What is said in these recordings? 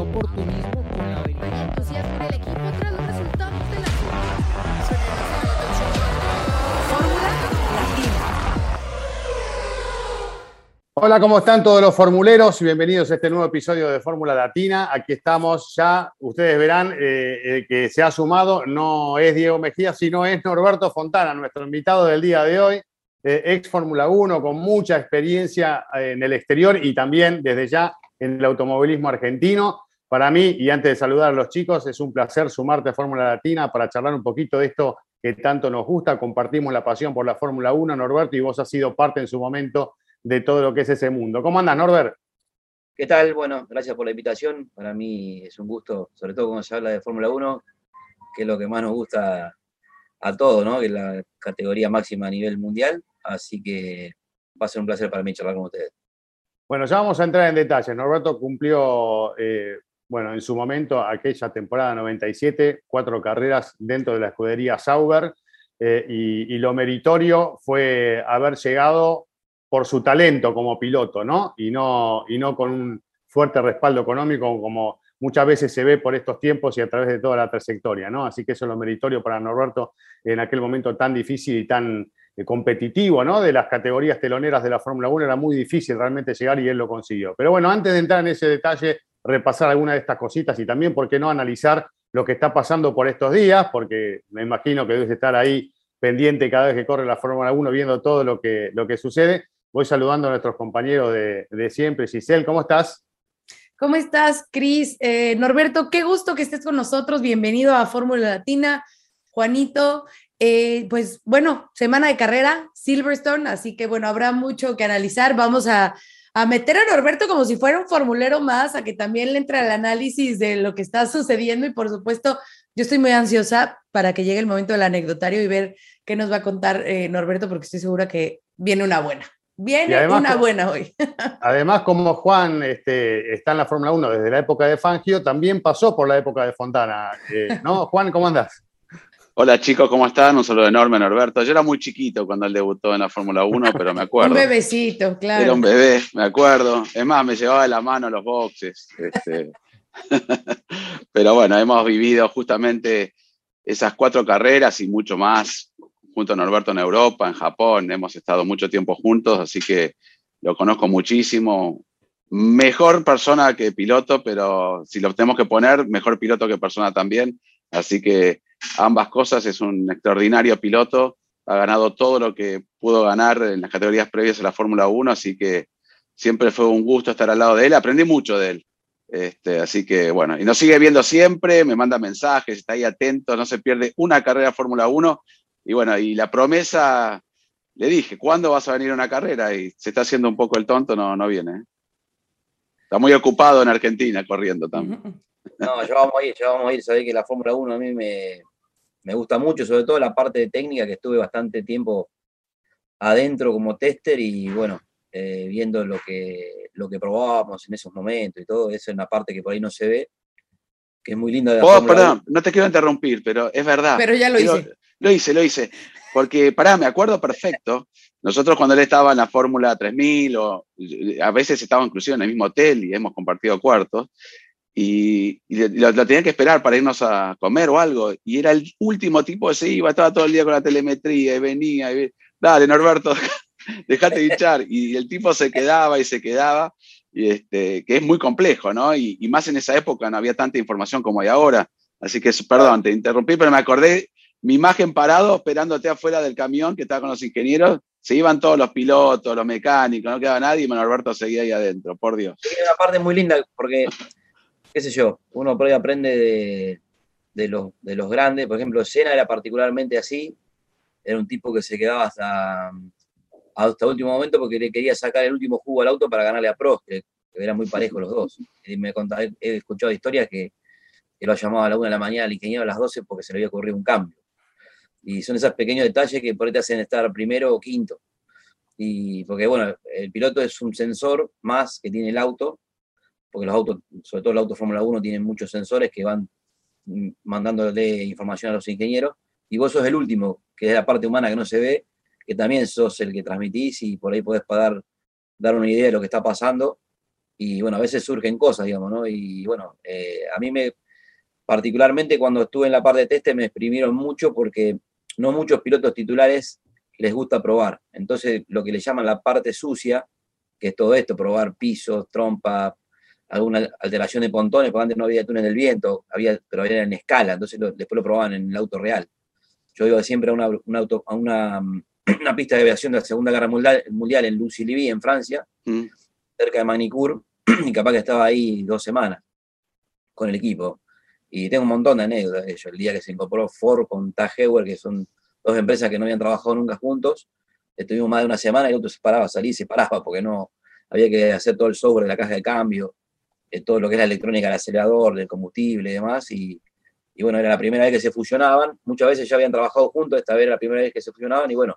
Oportunismo con la habilidad. entusiasmo del equipo tras los resultados de la Fórmula Latina. Hola, ¿cómo están todos los formuleros? Bienvenidos a este nuevo episodio de Fórmula Latina. Aquí estamos ya, ustedes verán eh, que se ha sumado, no es Diego Mejía, sino es Norberto Fontana, nuestro invitado del día de hoy, eh, ex Fórmula 1, con mucha experiencia eh, en el exterior y también desde ya en el automovilismo argentino. Para mí, y antes de saludar a los chicos, es un placer sumarte a Fórmula Latina para charlar un poquito de esto que tanto nos gusta. Compartimos la pasión por la Fórmula 1, Norberto, y vos has sido parte en su momento de todo lo que es ese mundo. ¿Cómo andas, Norbert? ¿Qué tal? Bueno, gracias por la invitación. Para mí es un gusto, sobre todo cuando se habla de Fórmula 1, que es lo que más nos gusta a todos, ¿no? Que es la categoría máxima a nivel mundial. Así que va a ser un placer para mí charlar con ustedes. Bueno, ya vamos a entrar en detalle. Norberto cumplió, eh, bueno, en su momento, aquella temporada 97, cuatro carreras dentro de la escudería Sauber, eh, y, lo meritorio fue haber llegado por su talento como piloto, ¿no? Y no, y no con un fuerte respaldo económico como muchas veces se ve por estos tiempos y a través de toda la trayectoria, ¿no? Así que eso es lo meritorio para Norberto en aquel momento tan difícil y tan eh, competitivo ¿no? de las categorías teloneras de la Fórmula 1 era muy difícil realmente llegar y él lo consiguió. Pero bueno, antes de entrar en ese detalle, repasar algunas de estas cositas y también, ¿por qué no analizar lo que está pasando por estos días? Porque me imagino que debes estar ahí pendiente cada vez que corre la Fórmula 1 viendo todo lo que, lo que sucede. Voy saludando a nuestros compañeros de, siempre. Giselle, ¿cómo estás? ¿Cómo estás, Cris? Eh, Norberto, qué gusto que estés con nosotros. Bienvenido a Fórmula Latina. Juanito, eh, pues bueno, semana de carrera, Silverstone, así que bueno, habrá mucho que analizar. Vamos a, meter a Norberto como si fuera un formulero más, a que también le entre al análisis de lo que está sucediendo y por supuesto, yo estoy muy ansiosa para que llegue el momento del anecdotario y ver qué nos va a contar eh, Norberto, porque estoy segura que viene una buena. Viene una buena hoy. además, como Juan este, está en la Fórmula 1 desde la época de Fangio, también pasó por la época de Fontana. Eh, ¿No? Juan, ¿cómo andas? Hola chicos, ¿cómo están? Un saludo enorme, Norberto. Yo era muy chiquito cuando él debutó en la Fórmula 1, pero me acuerdo. un bebecito, claro. Era un bebé, me acuerdo. Es más, me llevaba de la mano los boxes. Este. pero bueno, hemos vivido justamente esas cuatro carreras y mucho más junto a Norberto en Europa, en Japón. Hemos estado mucho tiempo juntos, así que lo conozco muchísimo. Mejor persona que piloto, pero si lo tenemos que poner, mejor piloto que persona también. Así que ambas cosas, es un extraordinario piloto, ha ganado todo lo que pudo ganar en las categorías previas a la Fórmula 1, así que siempre fue un gusto estar al lado de él, aprendí mucho de él. Este, así que bueno, y nos sigue viendo siempre, me manda mensajes, está ahí atento, no se pierde una carrera Fórmula 1. Y bueno, y la promesa, le dije, ¿cuándo vas a venir a una carrera? Y se está haciendo un poco el tonto, no, no viene. ¿eh? Está muy ocupado en Argentina corriendo también. No, ya vamos a ir, ya vamos a ir. Sabés que la Fórmula 1 a mí me, me gusta mucho, sobre todo la parte de técnica, que estuve bastante tiempo adentro como tester y bueno, eh, viendo lo que, lo que probábamos en esos momentos y todo, eso es una parte que por ahí no se ve, que es muy linda. De oh, perdón, no te quiero interrumpir, pero es verdad. Pero ya lo hice. Lo hice, lo hice. Porque, pará, me acuerdo perfecto. Nosotros cuando él estaba en la Fórmula 3000, o a veces estaba inclusive en el mismo hotel y hemos compartido cuartos, y, lo, tenían que esperar para irnos a comer o algo. Y era el último tipo se iba, estaba todo el día con la telemetría y venía. Y, Dale, Norberto, dejate de hinchar. Y el tipo se quedaba y se quedaba, y este, que es muy complejo, ¿no? Y, más en esa época no había tanta información como hay ahora. Así que, perdón, te interrumpí, pero me acordé mi imagen parado esperándote afuera del camión que estaba con los ingenieros. Se iban todos los pilotos, los mecánicos, no quedaba nadie y Norberto seguía ahí adentro, por Dios. Sí, una parte muy linda porque qué sé yo, uno por ahí aprende de, los, de los grandes, por ejemplo, Senna era particularmente así, era un tipo que se quedaba hasta, hasta último momento porque le quería sacar el último jugo al auto para ganarle a Prost, que, eran muy parejos los dos. Y me he escuchado historias que, que lo ha llamado a la una de la mañana al ingeniero a las 12 porque se le había ocurrido un cambio. Y son esos pequeños detalles que por ahí te hacen estar primero o quinto. Y porque, bueno, el piloto es un sensor más que tiene el auto, porque los autos, sobre todo el auto Fórmula 1, tienen muchos sensores que van mandándole información a los ingenieros, y vos sos el último, que es la parte humana que no se ve, que también sos el que transmitís y por ahí podés dar, dar una idea de lo que está pasando. Y bueno, a veces surgen cosas, digamos, ¿no? Y bueno, eh, a mí me, particularmente cuando estuve en la parte de teste, me exprimieron mucho porque no muchos pilotos titulares les gusta probar. Entonces, lo que le llaman la parte sucia, que es todo esto, probar pisos, trompa, alguna alteración de pontones, porque antes no había túnel del viento, había, pero era en escala, entonces después lo probaban en el auto real. Yo iba siempre a una, auto, a una, una, pista de aviación de la Segunda Guerra Mundial, mundial en Lucy Livy, en Francia, mm. cerca de Manicourt, y capaz que estaba ahí dos semanas con el equipo. Y tengo un montón de anécdotas de ellos. El día que se incorporó Ford con Tag Heuer, que son dos empresas que no habían trabajado nunca juntos, estuvimos más de una semana y el auto se paraba, salía y se paraba porque no había que hacer todo el software de la caja de cambio, todo lo que es la electrónica del acelerador, del combustible y demás. Y, y, bueno, era la primera vez que se fusionaban. Muchas veces ya habían trabajado juntos, esta vez era la primera vez que se fusionaban. Y bueno,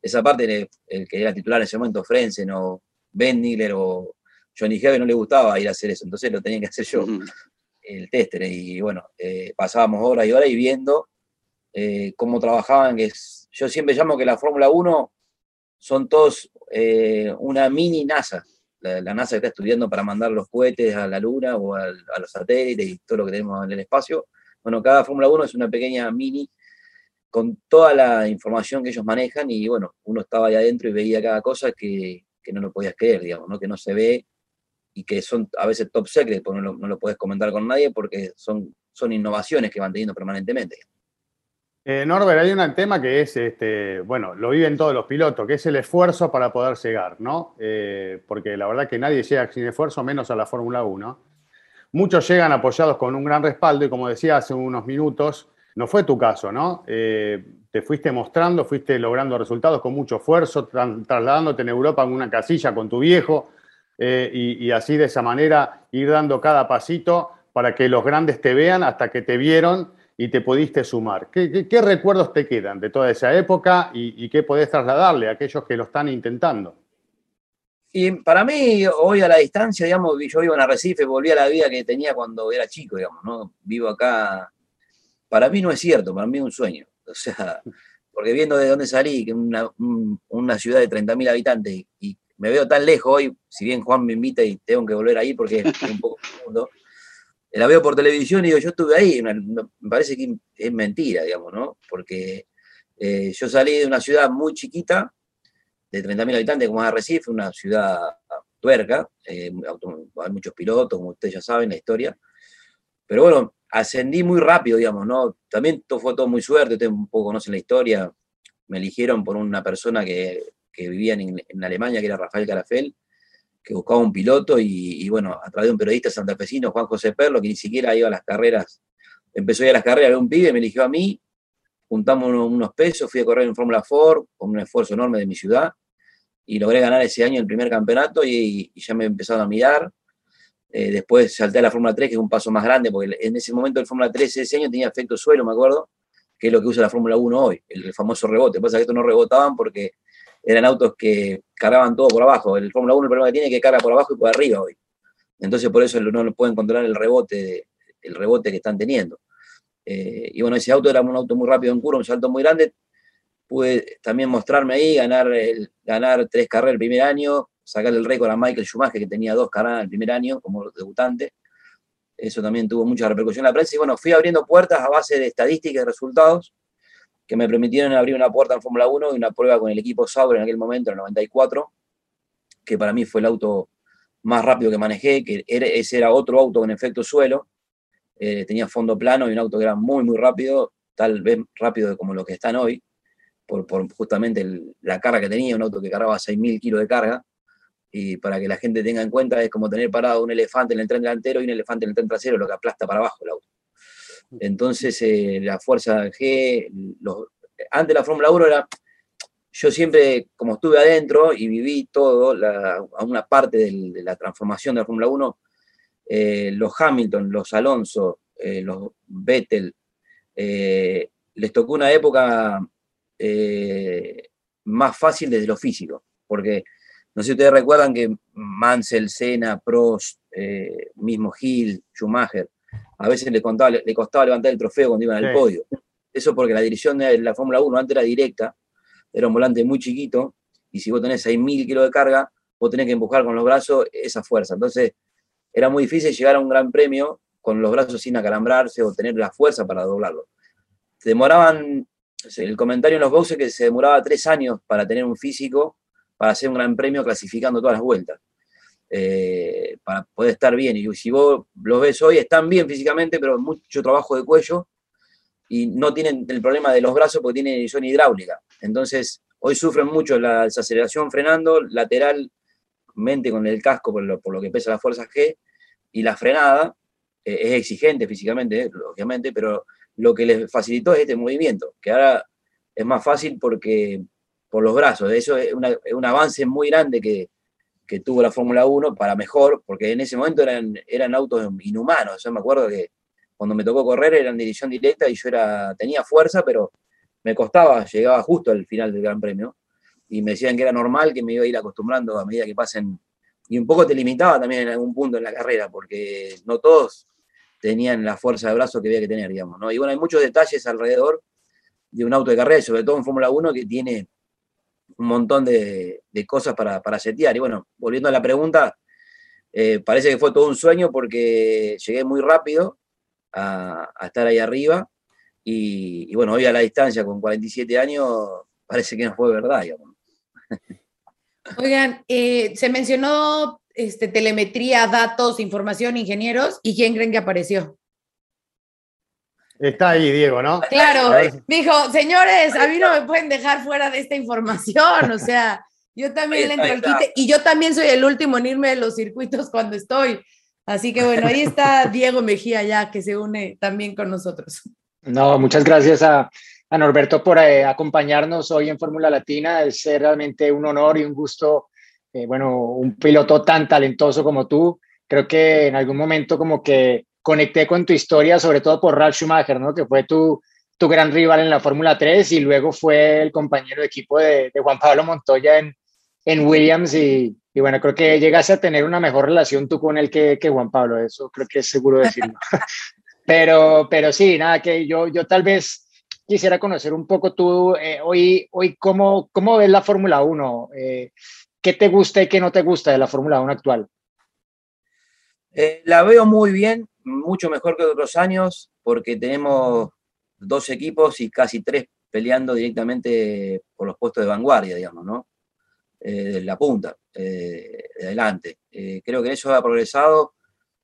esa parte, el, que era titular en ese momento, Frenzen o Ben o Johnny Heavy, no le gustaba ir a hacer eso. Entonces lo tenía que hacer yo, el tester. Y bueno, eh, pasábamos horas y horas y viendo eh, cómo trabajaban. Que yo siempre llamo que la Fórmula 1 son todos eh, una mini NASA la, NASA está estudiando para mandar los cohetes a la Luna o a los satélites y todo lo que tenemos en el espacio. Bueno, cada Fórmula 1 es una pequeña mini con toda la información que ellos manejan y bueno, uno estaba ahí adentro y veía cada cosa que, que no lo podías creer, digamos, ¿no? que no se ve y que son a veces top secret, porque no lo, no lo puedes comentar con nadie porque son, son innovaciones que van teniendo permanentemente. Eh, Norbert, hay un tema que es, este, bueno, lo viven todos los pilotos, que es el esfuerzo para poder llegar, ¿no? Eh, porque la verdad que nadie llega sin esfuerzo, menos a la Fórmula 1. Muchos llegan apoyados con un gran respaldo y como decía hace unos minutos, no fue tu caso, ¿no? Eh, te fuiste mostrando, fuiste logrando resultados con mucho esfuerzo, trasladándote en Europa en una casilla con tu viejo y, y así de esa manera ir dando cada pasito para que los grandes te vean hasta que te vieron y te pudiste sumar. ¿Qué, recuerdos te quedan de toda esa época y, qué podés trasladarle a aquellos que lo están intentando? Y para mí, hoy a la distancia, digamos, yo vivo en Arrecife, volví a la vida que tenía cuando era chico, digamos, ¿no? Vivo acá. Para mí no es cierto, para mí es un sueño. O sea, porque viendo de dónde salí, que una, una ciudad de 30.000 habitantes, y me veo tan lejos hoy, si bien Juan me invita y tengo que volver ahí porque es un poco profundo, la veo por televisión y digo, yo estuve ahí, me parece que es mentira, digamos, ¿no? Porque eh, yo salí de una ciudad muy chiquita, de 30.000 habitantes, como es Arrecife, una ciudad tuerca, eh, hay muchos pilotos, como ustedes ya saben, la historia. Pero bueno, ascendí muy rápido, digamos, ¿no? También todo fue todo muy suerte, ustedes un poco conocen la historia. Me eligieron por una persona que, que vivía en, en, Alemania, que era Rafael Carafel, que buscaba un piloto y, bueno, a través de un periodista santafesino, Juan José Perlo, que ni siquiera iba a las carreras, empezó a ir a las carreras, había un pibe, me eligió a mí, juntamos unos pesos, fui a correr en Fórmula Ford con un esfuerzo enorme de mi ciudad y logré ganar ese año el primer campeonato y, ya me empezaron a mirar. Eh, después salté a la Fórmula 3, que es un paso más grande, porque en ese momento el Fórmula 3 ese año tenía efecto suelo, me acuerdo, que es lo que usa la Fórmula 1 hoy, el famoso rebote. Pasa que estos no rebotaban porque eran autos que cargaban todo por abajo. El Fórmula 1 el problema que tiene es que carga por abajo y por arriba hoy. Entonces por eso no pueden controlar el rebote, el rebote que están teniendo. Eh, y bueno, ese auto era un auto muy rápido en curva, un salto muy grande. Pude también mostrarme ahí, ganar, el, ganar tres carreras el primer año, sacar el récord a Michael Schumacher, que tenía dos carreras el primer año como debutante. Eso también tuvo mucha repercusión en la prensa. Y bueno, fui abriendo puertas a base de estadísticas y resultados que me permitieron abrir una puerta en Fórmula 1 y una prueba con el equipo Sauber en aquel momento, en el 94, que para mí fue el auto más rápido que manejé, que ese era otro auto con efecto suelo, eh, tenía fondo plano y un auto que era muy, muy rápido, tal vez rápido como lo que están hoy, por, justamente la carga que tenía, un auto que cargaba 6.000 kilos de carga, y para que la gente tenga en cuenta es como tener parado un elefante en el tren delantero y un elefante en el tren trasero, lo que aplasta para abajo el auto. Entonces, eh, la fuerza G, los, antes la Fórmula 1 era, yo siempre, como estuve adentro y viví todo, a una parte de la transformación de la Fórmula 1, eh, los Hamilton, los Alonso, eh, los Vettel, les tocó una época más fácil desde lo físico, porque no sé si ustedes recuerdan que Mansell, Senna, Prost, mismo Hill, Schumacher, a veces le, le, costaba levantar el trofeo cuando iban al podio. Eso porque la dirección de la Fórmula 1 antes era directa, era un volante muy chiquito, y si vos tenés 6.000 kilos de carga, vos tenés que empujar con los brazos esa fuerza. Entonces, era muy difícil llegar a un gran premio con los brazos sin acalambrarse o tener la fuerza para doblarlo. Se demoraban, el comentario en los boxes que se demoraba tres años para tener un físico, para hacer un gran premio clasificando todas las vueltas, eh, para poder estar bien. Y si vos los ves hoy, están bien físicamente, pero mucho trabajo de cuello y no tienen el problema de los brazos porque tienen edición hidráulica. Entonces, hoy sufren mucho la desaceleración frenando, lateralmente con el casco por lo, por lo que pesa la fuerza G, y la frenada eh, es exigente físicamente, eh, lógicamente, pero lo que les facilitó es este movimiento, que ahora es más fácil porque por los brazos. Eso es, un avance muy grande que, que tuvo la Fórmula 1 para mejor, porque en ese momento eran, eran autos inhumanos. Yo me acuerdo que cuando me tocó correr eran dirección directa y yo era, tenía fuerza, pero me costaba, llegaba justo al final del Gran Premio. Y me decían que era normal, que me iba a ir acostumbrando a medida que pasen. Y un poco te limitaba también en algún punto en la carrera, porque no todos tenían la fuerza de brazo que había que tener, digamos. ¿no? Y bueno, hay muchos detalles alrededor de un auto de carrera, sobre todo en Fórmula 1, que tiene un montón de, cosas para, para setear. Y bueno, volviendo a la pregunta, eh, parece que fue todo un sueño porque llegué muy rápido, a, estar ahí arriba. Y, bueno, hoy a la distancia, con 47 años, parece que no fue verdad. Oigan, eh, se mencionó este, telemetría, datos, información, ingenieros, ¿y quién creen que apareció? Está ahí, Diego, ¿no? Claro, dijo, señores, a mí no me pueden dejar fuera de esta información, o sea, yo también le entro al quite y yo también soy el último en irme de los circuitos cuando estoy. Así que bueno, ahí está Diego Mejía ya que se une también con nosotros. No, muchas gracias a, Norberto por eh, acompañarnos hoy en Fórmula Latina. Es realmente un honor y un gusto, eh, bueno, un piloto tan talentoso como tú. Creo que en algún momento como que conecté con tu historia, sobre todo por Ralf Schumacher, ¿no? Que fue tu, tu gran rival en la Fórmula 3 y luego fue el compañero de equipo de, de Juan Pablo Montoya en, en Williams y, y bueno, creo que llegaste a tener una mejor relación tú con él que, que Juan Pablo, eso creo que es seguro decirlo. pero, pero sí, nada, que yo, yo tal vez quisiera conocer un poco tú eh, hoy, hoy cómo, cómo ves la Fórmula 1, eh, qué te gusta y qué no te gusta de la Fórmula 1 actual. Eh, la veo muy bien, mucho mejor que otros años, porque tenemos dos equipos y casi tres peleando directamente por los puestos de vanguardia, digamos, ¿no? de la punta. Eh, de adelante. Eh, creo que eso ha progresado.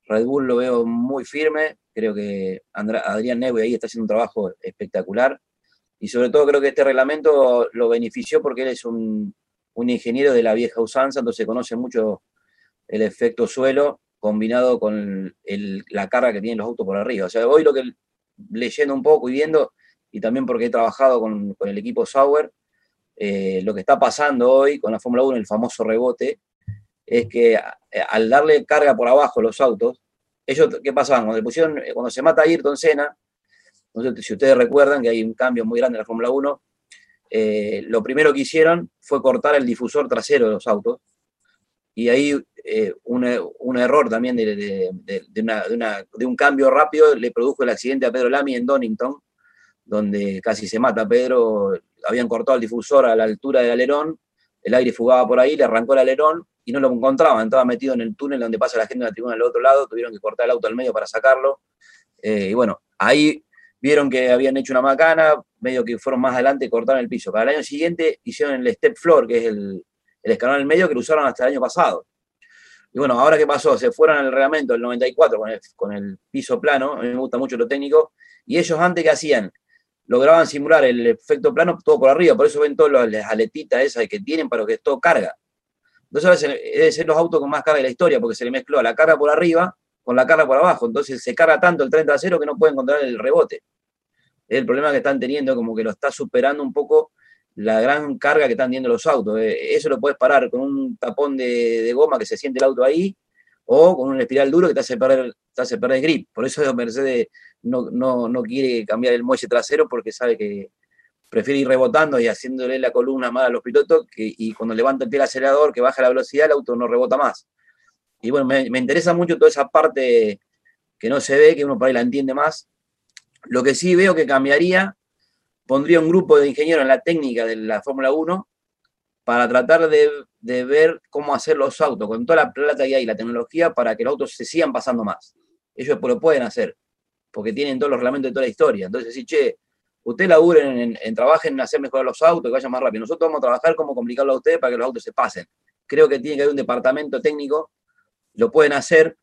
Red Bull lo veo muy firme. Creo que Adrián Neve ahí está haciendo un trabajo espectacular. Y sobre todo creo que este reglamento lo benefició porque él es un, ingeniero de la vieja usanza, entonces conoce mucho el efecto suelo combinado con la carga que tienen los autos por arriba. O sea, hoy lo que leyendo un poco y viendo, y también porque he trabajado con, el equipo Sauer, eh, lo que está pasando hoy con la Fórmula 1, el famoso rebote, es que eh, al darle carga por abajo a los autos, ellos, ¿qué pasaban? Cuando, pusieron, eh, cuando se mata Ayrton Senna, no sé si ustedes recuerdan que hay un cambio muy grande en la Fórmula 1, lo primero que hicieron fue cortar el difusor trasero de los autos, y ahí un, error también de, un cambio rápido le produjo el accidente a Pedro Lamy en Donington, donde casi se mata Pedro, habían cortado el difusor a la altura del alerón, el aire fugaba por ahí, le arrancó el alerón y no lo encontraban, estaba metido en el túnel donde pasa la gente de la tribuna al otro lado, tuvieron que cortar el auto al medio para sacarlo. Eh, y bueno, ahí vieron que habían hecho una macana, medio que fueron más adelante y cortaron el piso. Para el año siguiente hicieron el step floor, que es el, el escalón al medio, que lo usaron hasta el año pasado. Y bueno, ahora qué pasó, se fueron al reglamento del 94 con el, piso plano, a mí me gusta mucho lo técnico, y ellos antes que hacían lograban simular el efecto plano todo por arriba, por eso ven todas las aletitas esas que tienen para que todo carga. Entonces a veces debe ser los autos con más carga de la historia, porque se le mezcló la carga por arriba con la carga por abajo, entonces se carga tanto el tren trasero que no pueden controlar el rebote. Es el problema que están teniendo, como que lo está superando un poco la gran carga que están teniendo los autos. Eh, eso lo puedes parar con un tapón de, goma que se siente el auto ahí, o con un espiral duro que te hace perder, te hace perder grip. Por eso Mercedes no, no, quiere cambiar el muelle trasero porque sabe que prefiere ir rebotando y haciéndole la columna mal a los pilotos y cuando levanta el pie al acelerador, que baja la velocidad, el auto no rebota más. Y bueno, me, me interesa mucho toda esa parte que no se ve, que uno por ahí la entiende más. Lo que sí veo que cambiaría pondría un grupo de ingenieros en la técnica de la Fórmula 1 para tratar de, ver cómo hacer los autos con toda la plata que hay la tecnología para que los autos se sigan pasando más. Ellos lo pueden hacer, porque tienen todos los reglamentos de toda la historia. Entonces, si, che, ustedes laburen en, en, trabajen en hacer mejorar los autos, que vayan más rápido. Nosotros vamos a trabajar cómo complicarlo a ustedes para que los autos se pasen. Creo que tiene que haber un departamento técnico, lo pueden hacer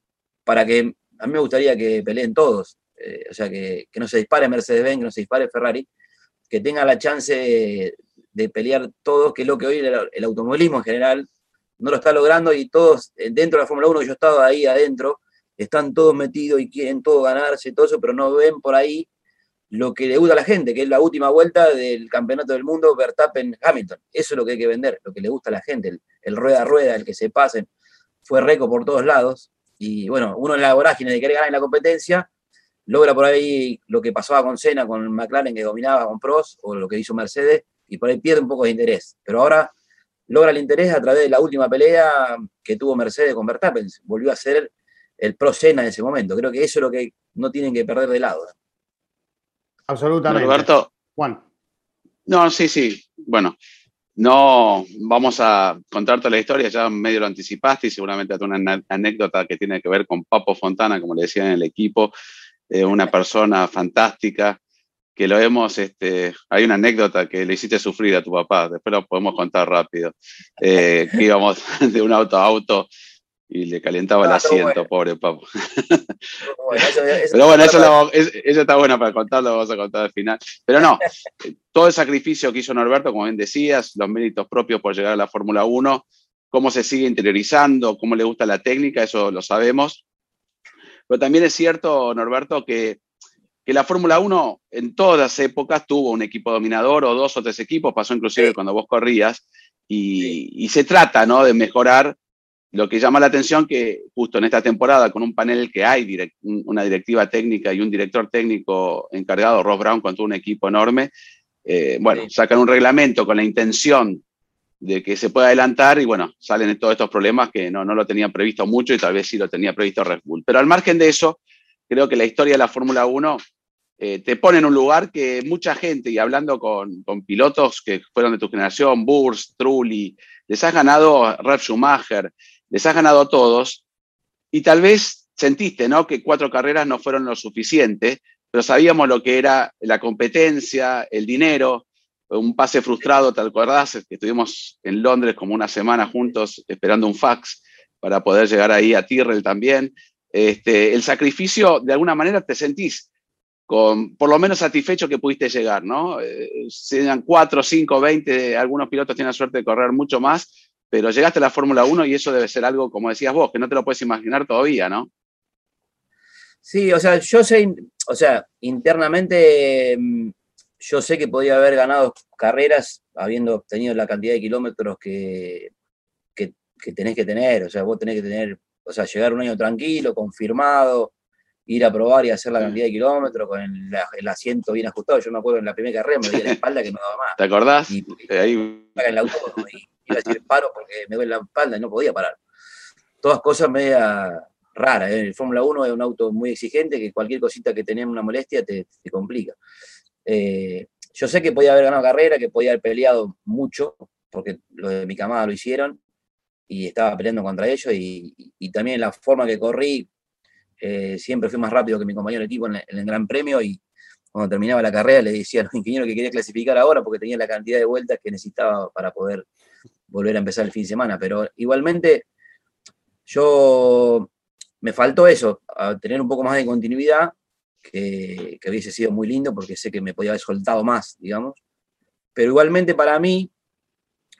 para que, a mí me gustaría que peleen todos, eh, o sea, que, que no se dispare Mercedes-Benz, que no se dispare Ferrari, que tenga la chance de, pelear todos, que es lo que hoy el, automovilismo en general no lo está logrando y todos eh, dentro de la Fórmula 1, yo estaba ahí adentro, están todos metidos y quieren todo ganarse y todo eso, pero no ven por ahí lo que le gusta a la gente, que es la última vuelta del campeonato del mundo Verstappen-Hamilton. Eso es lo que hay que vender, lo que le gusta a la gente, el, rueda a rueda, el que se pasen. Fue récord por todos lados. Y bueno, uno en la vorágine de querer ganar en la competencia, logra por ahí lo que pasaba con Senna, con McLaren que dominaba con Prost, o lo que hizo Mercedes, y por ahí pierde un poco de interés. Pero ahora logra el interés a través de la última pelea que tuvo Mercedes con Verstappen. Volvió a ser el pro Senna en ese momento. Creo que eso es lo que no tienen que perder de lado. Absolutamente. Roberto. Juan. No, sí, sí. Bueno, no vamos a contarte la historia, ya medio lo anticipaste y seguramente hay una anécdota que tiene que ver con Papo Fontana, como le decía en el equipo, una persona fantástica, que lo hemos, este, hay una anécdota que le hiciste sufrir a tu papá, después lo podemos contar rápido, eh, que íbamos de un auto a auto y le calentaba el asiento, pobre papo. Pero bueno, eso, está bueno para contarlo, lo vamos a contar al final. Pero no, todo el sacrificio que hizo Norberto, como bien decías, los méritos propios por llegar a la Fórmula 1, cómo se sigue interiorizando, cómo le gusta la técnica, eso lo sabemos. Pero también es cierto, Norberto, que, la Fórmula 1 en todas las épocas tuvo un equipo dominador o dos o tres equipos, pasó inclusive cuando vos corrías, y, se trata ¿no? de mejorar. Lo que llama la atención que justo en esta temporada, con un panel que hay, una directiva técnica y un director técnico encargado, Ross Brown, con todo un equipo enorme, eh, bueno, sacan un reglamento con la intención de que se pueda adelantar y bueno, salen todos estos problemas que no, no lo tenían previsto mucho y tal vez sí lo tenía previsto Red Bull. Pero al margen de eso, creo que la historia de la Fórmula 1 eh, te pone en un lugar que mucha gente, y hablando con, con pilotos que fueron de tu generación, Burst, Trulli, les has ganado Ralf Schumacher, les has ganado a todos, y tal vez sentiste ¿no? que cuatro carreras no fueron lo suficiente, pero sabíamos lo que era la competencia, el dinero, un pase frustrado, ¿te acordás? Que estuvimos en Londres como una semana juntos esperando un fax para poder llegar ahí a Tyrrell también. Este, el sacrificio, de alguna manera, te sentís con, por lo menos satisfecho que pudiste llegar, ¿no? Eh, sean 4, 5, 20, algunos pilotos tienen la suerte de correr mucho más, pero llegaste a la Fórmula 1 y eso debe ser algo, como decías vos, que no te lo puedes imaginar todavía, ¿no? Sí, o sea, yo sé, o sea, internamente mm, yo sé que podía haber ganado carreras habiendo obtenido la cantidad de kilómetros que, que, tenés que tener. O sea, vos tenés que tener, o sea, llegar un año tranquilo, confirmado, ir a probar y hacer la cantidad de kilómetros con el, asiento bien ajustado. Yo me acuerdo en la primera carrera me dolía la espalda que no daba más. ¿Te acordás? Y, ahí... en el auto y iba a decir paro porque me duele la espalda y no podía parar. Todas cosas media raras. ¿eh? El Fórmula 1 es un auto muy exigente que cualquier cosita que tenía una molestia te, te complica. Eh, yo sé que podía haber ganado carrera, que podía haber peleado mucho, porque los de mi camada lo hicieron, y estaba peleando contra ellos, y, también la forma que corrí, eh, siempre fui más rápido que mi compañero de equipo en el, Gran Premio, y cuando terminaba la carrera le decía a los ingenieros que quería clasificar ahora, porque tenía la cantidad de vueltas que necesitaba para poder volver a empezar el fin de semana, pero igualmente yo me faltó eso, tener un poco más de continuidad, que, hubiese sido muy lindo porque sé que me podía haber soltado más, digamos. Pero igualmente para mí,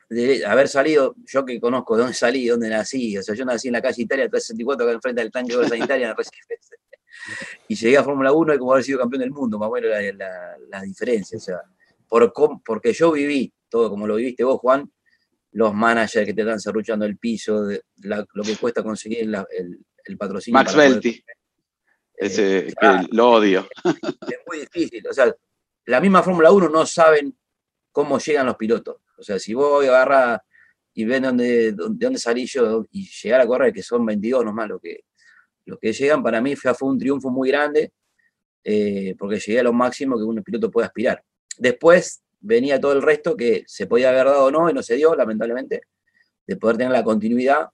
de haber salido, yo que conozco de dónde salí, dónde nací, o sea, yo nací en la calle Italia 364, acá enfrente del tanque de sanitaria en y llegué a Fórmula 1 y como haber sido campeón del mundo, más o menos la, la, diferencia, o sea, por, porque yo viví todo como lo viviste vos, Juan, los managers que te están cerruchando el piso, lo que cuesta conseguir el, patrocinio. Max Belti. Ese, eh, lo odio. Es muy difícil. O sea, la misma Fórmula 1 no saben cómo llegan los pilotos. O sea, si vos agarras y ven dónde, de dónde salí yo y llegar a correr, que son 22 nomás lo que, lo que llegan, para mí fue, fue un triunfo muy grande, eh, porque llegué a lo máximo que un piloto puede aspirar. Después venía todo el resto que se podía haber dado o no, y no se dio, lamentablemente, de poder tener la continuidad.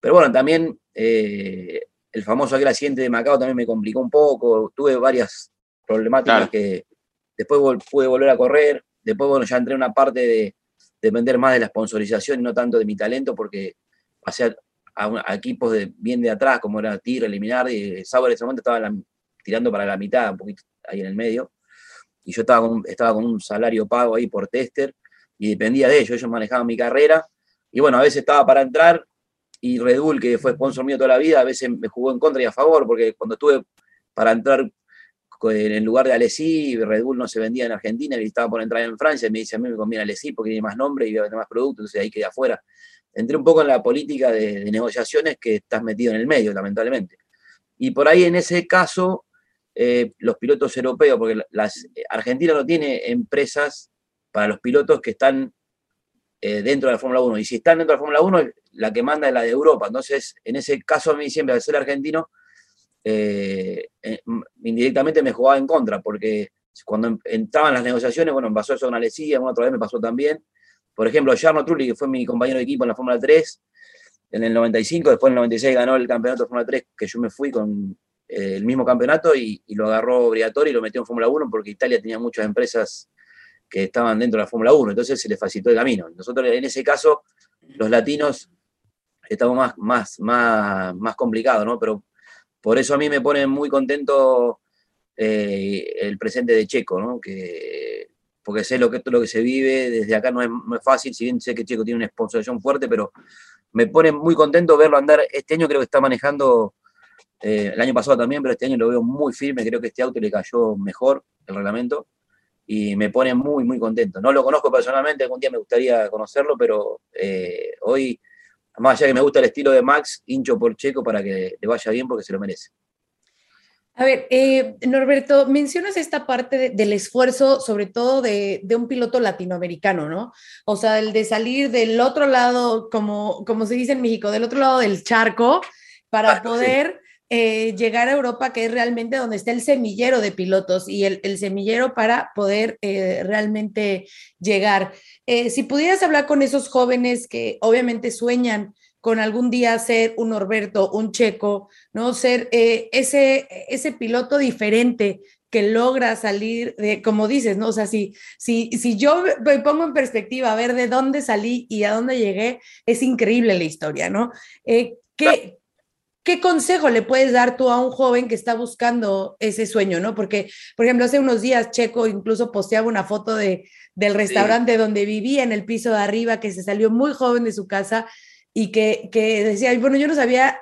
Pero bueno, también eh, el famoso aquel accidente de Macao también me complicó un poco, tuve varias problemáticas que después pude volver a correr, después bueno, ya entré en una parte de depender más de la sponsorización y no tanto de mi talento, porque pasé a, equipos de, bien de atrás, como era Tigre, Eliminar, y Sauber en ese momento estaba tirando para la mitad, un poquito ahí en el medio, y yo estaba con, estaba con un salario pago ahí por tester, y dependía de ellos, ellos manejaban mi carrera, y bueno, a veces estaba para entrar, y Red Bull, que fue sponsor mío toda la vida, a veces me jugó en contra y a favor, porque cuando estuve para entrar en el lugar de Alessi, Red Bull no se vendía en Argentina y estaba por entrar en Francia, y me dice, a mí me conviene Alessi porque tiene más nombre y más productos, entonces ahí quedé afuera. Entré un poco en la política de, negociaciones que estás metido en el medio, lamentablemente. Y por ahí en ese caso, eh, los pilotos europeos, porque Argentina no tiene empresas para los pilotos que están eh, dentro de la Fórmula 1. Y si están dentro de la Fórmula 1, la que manda es la de Europa. Entonces, en ese caso, a mí siempre, al ser argentino, eh, eh, indirectamente me jugaba en contra, porque cuando entraban las negociaciones, bueno, me pasó eso con Alessia, otra vez me pasó también. Por ejemplo, Jarno Trulli, que fue mi compañero de equipo en la Fórmula 3, en el 95, después en el 96 ganó el campeonato de Fórmula 3, que yo me fui con eh, el mismo campeonato y, lo agarró Briatore y lo metió en Fórmula 1 porque Italia tenía muchas empresas que estaban dentro de la Fórmula 1, entonces se le facilitó el camino. Nosotros en ese caso, los latinos, estamos más, más, más, más complicados, ¿no? Pero por eso a mí me pone muy contento eh, el presente de Checo, ¿no? Que, porque sé lo que, lo que se vive, desde acá no es, fácil, si bien sé que Checo tiene una exposición fuerte, pero me pone muy contento verlo andar. Este año creo que está manejando, eh, el año pasado también, pero este año lo veo muy firme, creo que este auto le cayó mejor el reglamento y me pone muy, muy contento. No lo conozco personalmente, algún día me gustaría conocerlo, pero eh, hoy más allá que me gusta el estilo de Max, hincho por Checo para que le vaya bien porque se lo merece. A ver, eh, Norberto, mencionas esta parte del esfuerzo, sobre todo de, un piloto latinoamericano, ¿no? O sea, el de salir del otro lado, como, como se dice en México, del otro lado del charco, para poder eh, llegar a Europa, que es realmente donde está el semillero de pilotos y el, semillero para poder eh, realmente llegar. Eh, si pudieras hablar con esos jóvenes que obviamente sueñan con algún día ser un Norberto, un Checo, ¿no? Ser ese, ese piloto diferente que logra salir de, como dices, ¿no? O sea, si, si, si yo me pongo en perspectiva a ver de dónde salí y a dónde llegué, es increíble la historia, ¿no? ¿qué, ¿Qué consejo le puedes dar tú a un joven que está buscando ese sueño, no? Porque, por ejemplo, hace unos días Checo incluso posteaba una foto de, del restaurante donde vivía en el piso de arriba, que se salió muy joven de su casa y que, que decía, bueno, yo no sabía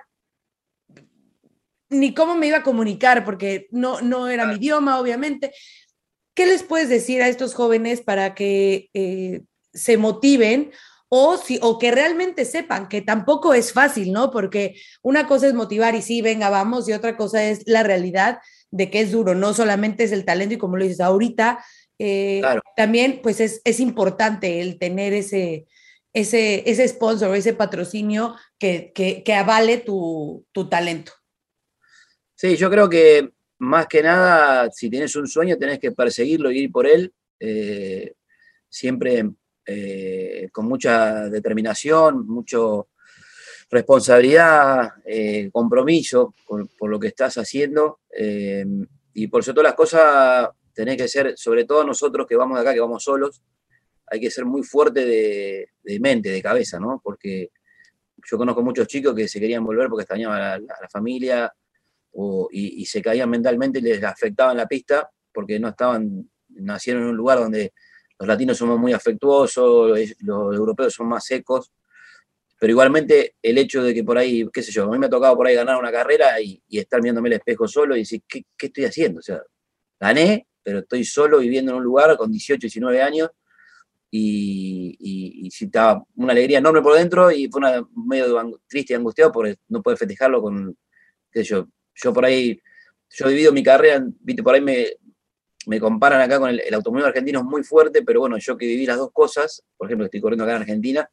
ni cómo me iba a comunicar porque no, no era mi idioma, obviamente. ¿Qué les puedes decir a estos jóvenes para que eh, se motiven o, si, o que realmente sepan que tampoco es fácil, ¿no? Porque una cosa es motivar y sí, venga, vamos, y otra cosa es la realidad de que es duro, no solamente es el talento y como lo dices ahorita, eh, también pues es, es, importante el tener ese, ese, ese sponsor, ese patrocinio que, que, avale tu, tu, talento. Sí, yo creo que más que nada, si tienes un sueño, tenés que perseguirlo y ir por él. Eh, siempre eh, con mucha determinación, mucho responsabilidad, eh, compromiso por, lo que estás haciendo. Eh, y por sobre todas las cosas, tenés que ser, sobre todo nosotros que vamos de acá, que vamos solos, hay que ser muy fuerte de, mente, de cabeza, ¿no? Porque yo conozco muchos chicos que se querían volver porque extrañaban a la, familia y, y, se caían mentalmente y les afectaban la pista porque no estaban, nacieron en un lugar donde los latinos somos muy afectuosos, los europeos son más secos, pero igualmente el hecho de que por ahí, qué sé yo, a mí me ha tocado por ahí ganar una carrera y, estar viéndome el espejo solo y decir, ¿qué, estoy haciendo? O sea, gané, pero estoy solo viviendo en un lugar con 18, 19 años y, y, y estaba una alegría enorme por dentro y fue una, medio triste y angustiado porque no poder festejarlo con, qué sé yo, yo por ahí, yo he vivido mi carrera, viste, por ahí me, me comparan acá con el, el automóvil argentino es muy fuerte, pero bueno, yo que viví las dos cosas, por ejemplo, estoy corriendo acá en Argentina,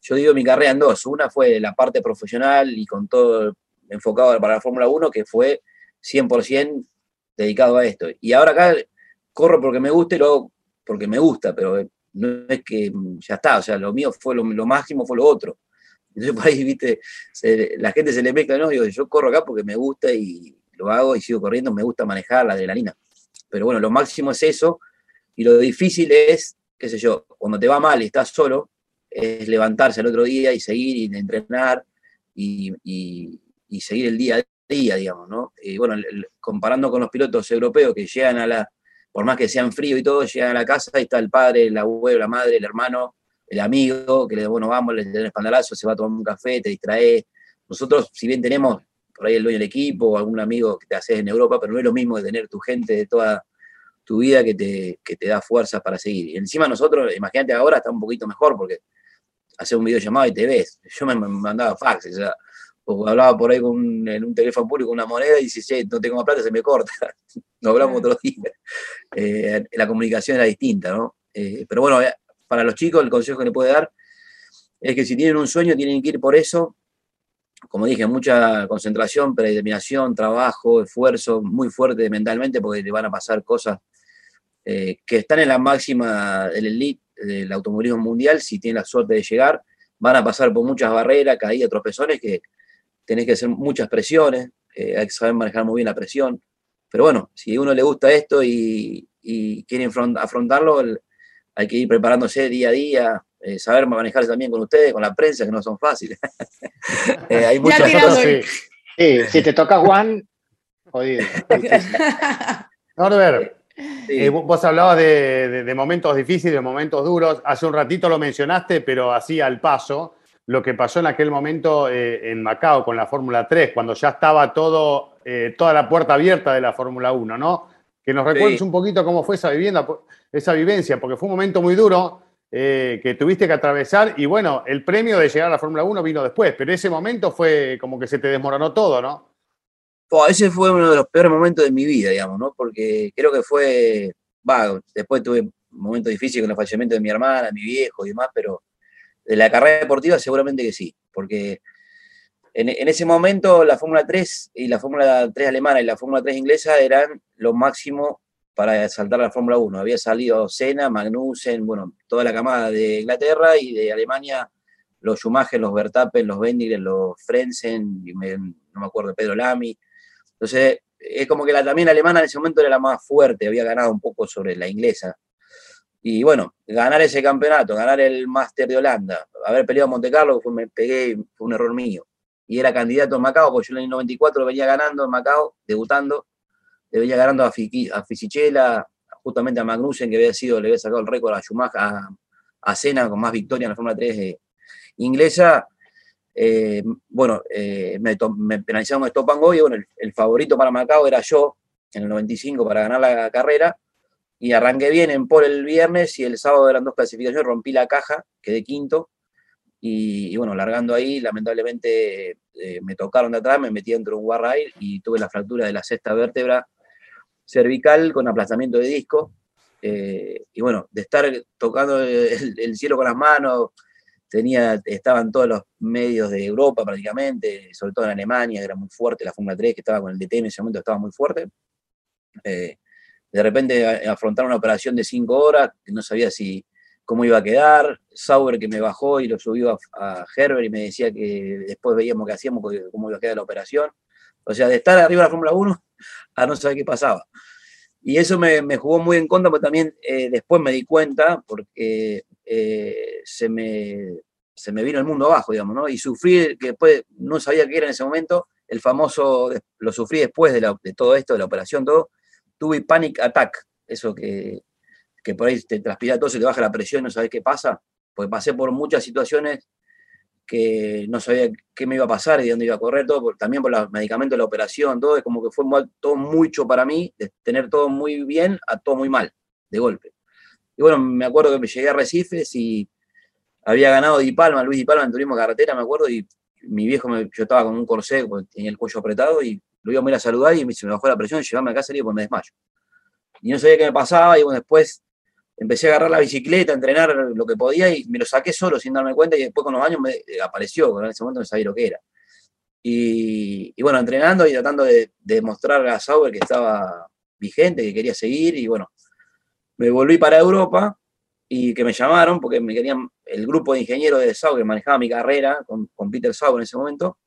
yo divido mi carrera en dos. Una fue la parte profesional y con todo enfocado para la Fórmula 1, que fue 100% dedicado a esto. Y ahora acá corro porque me gusta y luego porque me gusta, pero no es que ya está, o sea, lo mío fue lo, máximo, fue lo otro. Entonces por ahí, viste, la gente se le mezcla, no, digo, yo corro acá porque me gusta y lo hago y sigo corriendo, me gusta manejar la adrenalina. Pero bueno, lo máximo es eso y lo difícil es, qué sé yo, cuando te va mal y estás solo, es levantarse el otro día y seguir y entrenar y, seguir el día a día, digamos, ¿no? Y bueno, comparando con los pilotos europeos que llegan a la, por más que sean frío y todo, llegan a la casa y está el padre, el abuelo, la madre, el hermano, el amigo, que le bueno, vamos, le den espaldarazo, se va a tomar un café, te distrae. Nosotros, si bien tenemos por ahí el dueño del equipo o algún amigo que te haces en Europa, pero no es lo mismo de tener tu gente de toda tu vida que te, que te da fuerzas para seguir. Y encima nosotros, imagínate ahora, está un poquito mejor porque hacer un video llamado y te ves. Yo me, mandaba fax, o sea, o hablaba por ahí con en un teléfono público una moneda y dice, no tengo más plata, se me corta. Nos hablamos otro día. Eh, la comunicación era distinta, ¿no? Eh, pero bueno, eh, para los chicos el consejo que le puedo dar es que si tienen un sueño tienen que ir por eso. Como dije, mucha concentración, predeterminación, trabajo, esfuerzo, muy fuerte mentalmente porque le van a pasar cosas que están en la máxima del elite del automovilismo mundial, si tienen la suerte de llegar, van a pasar por muchas barreras, caídas, tropezones, que tenés que hacer muchas presiones, eh, hay que saber manejar muy bien la presión. Pero bueno, si a uno le gusta esto y, quiere afrontarlo, hay que ir preparándose día a día, eh, saber manejarse también con ustedes, con la prensa, que no son fáciles. Eh, hay muchas cosas. Sí. si te toca Juan, jodido. Norbert, eh, vos hablabas de, momentos difíciles, de momentos duros. Hace un ratito lo mencionaste, pero así al paso, lo que pasó en aquel momento eh, en Macao con la Fórmula 3, cuando ya estaba todo, eh, toda la puerta abierta de la Fórmula 1, ¿no? Que nos recuerdes un poquito cómo fue esa vivienda, esa vivencia, porque fue un momento muy duro que tuviste que atravesar y bueno, el premio de llegar a la Fórmula 1 vino después, pero ese momento fue como que se te desmoronó todo, ¿no? ese fue uno de los peores momentos de mi vida, digamos, ¿no? Porque creo que fue, va, después tuve momentos difíciles con el fallecimiento de mi hermana, mi viejo y demás, pero de la carrera deportiva seguramente que sí, porque en, ese momento la Fórmula 3 y la Fórmula 3 alemana y la Fórmula 3 inglesa eran lo máximo para saltar la Fórmula 1. Había salido Senna, Magnussen, bueno, toda la camada de Inglaterra y de Alemania, los Schumacher, los Verstappen, los Bendix, los Frenzen, no me acuerdo, Pedro Lamy, entonces, es como que la, también alemana en ese momento era la más fuerte, había ganado un poco sobre la inglesa. Y bueno, ganar ese campeonato, ganar el Máster de Holanda, haber peleado a Monte Carlo, fue, me pegué, fue un error mío. Y era candidato en Macao, porque yo en el 94 lo venía ganando en Macao, debutando, le venía ganando a, Fisichella, justamente a Magnussen, que había sido, le había sacado el récord a Schumacher, a, a Senna con más victorias en la Fórmula 3 inglesa, eh, bueno, eh, me, me, penalizaron stop and go y bueno, el, favorito para Macao era yo en el 95 para ganar la carrera. Y arranqué bien en por el viernes y el sábado eran dos clasificaciones, rompí la caja, quedé quinto. Y, bueno, largando ahí, lamentablemente eh, me tocaron de atrás, me metí dentro de un guarrail y tuve la fractura de la sexta vértebra cervical con aplastamiento de disco. y bueno, de estar tocando el cielo con las manos, tenía, estaban todos los medios de Europa prácticamente, sobre todo en Alemania, era muy fuerte la Fórmula 3, que estaba con el DT en ese momento, estaba muy fuerte. Eh, de repente afrontar una operación de cinco horas, que no sabía si cómo iba a quedar, Sauber que me bajó y lo subió a, Herbert y me decía que después veíamos qué hacíamos, cómo iba a quedar la operación. O sea, de estar arriba de la Fórmula 1 a no saber qué pasaba. Y eso me, jugó muy en contra, pero también eh, después me di cuenta, porque eh, se, me, se me vino el mundo abajo, digamos, ¿no? Y sufrí, que después no sabía qué era en ese momento, el famoso, lo sufrí después de, todo esto, de la operación, todo, tuve panic attack, eso que, que por ahí te transpira todo, se te baja la presión, no sabes qué pasa, porque pasé por muchas situaciones que no sabía qué me iba a pasar y de dónde iba a correr, todo, también por los medicamentos, la operación, todo, es como que fue todo mucho para mí, de tener todo muy bien a todo muy mal, de golpe. Y bueno, me acuerdo que me llegué a Recifes y había ganado Di Palma, Luis Di Palma en turismo carretera, me acuerdo, y mi viejo, me, yo estaba con un corsé, tenía el cuello apretado y lo iba a ir a saludar y se me bajó la presión, llevarme a casa y pues me desmayo. Y no sabía qué me pasaba y bueno, después empecé a agarrar la bicicleta, a entrenar lo que podía y me lo saqué solo sin darme cuenta y después con los años me eh, apareció, en ese momento no sabía lo que era. Y, bueno, entrenando y tratando de, de mostrar a Sauber que estaba vigente, que quería seguir y bueno, me volví para Europa y que me llamaron porque me querían el grupo de ingenieros de Sauber que manejaba mi carrera con, Peter Sauber en ese momento.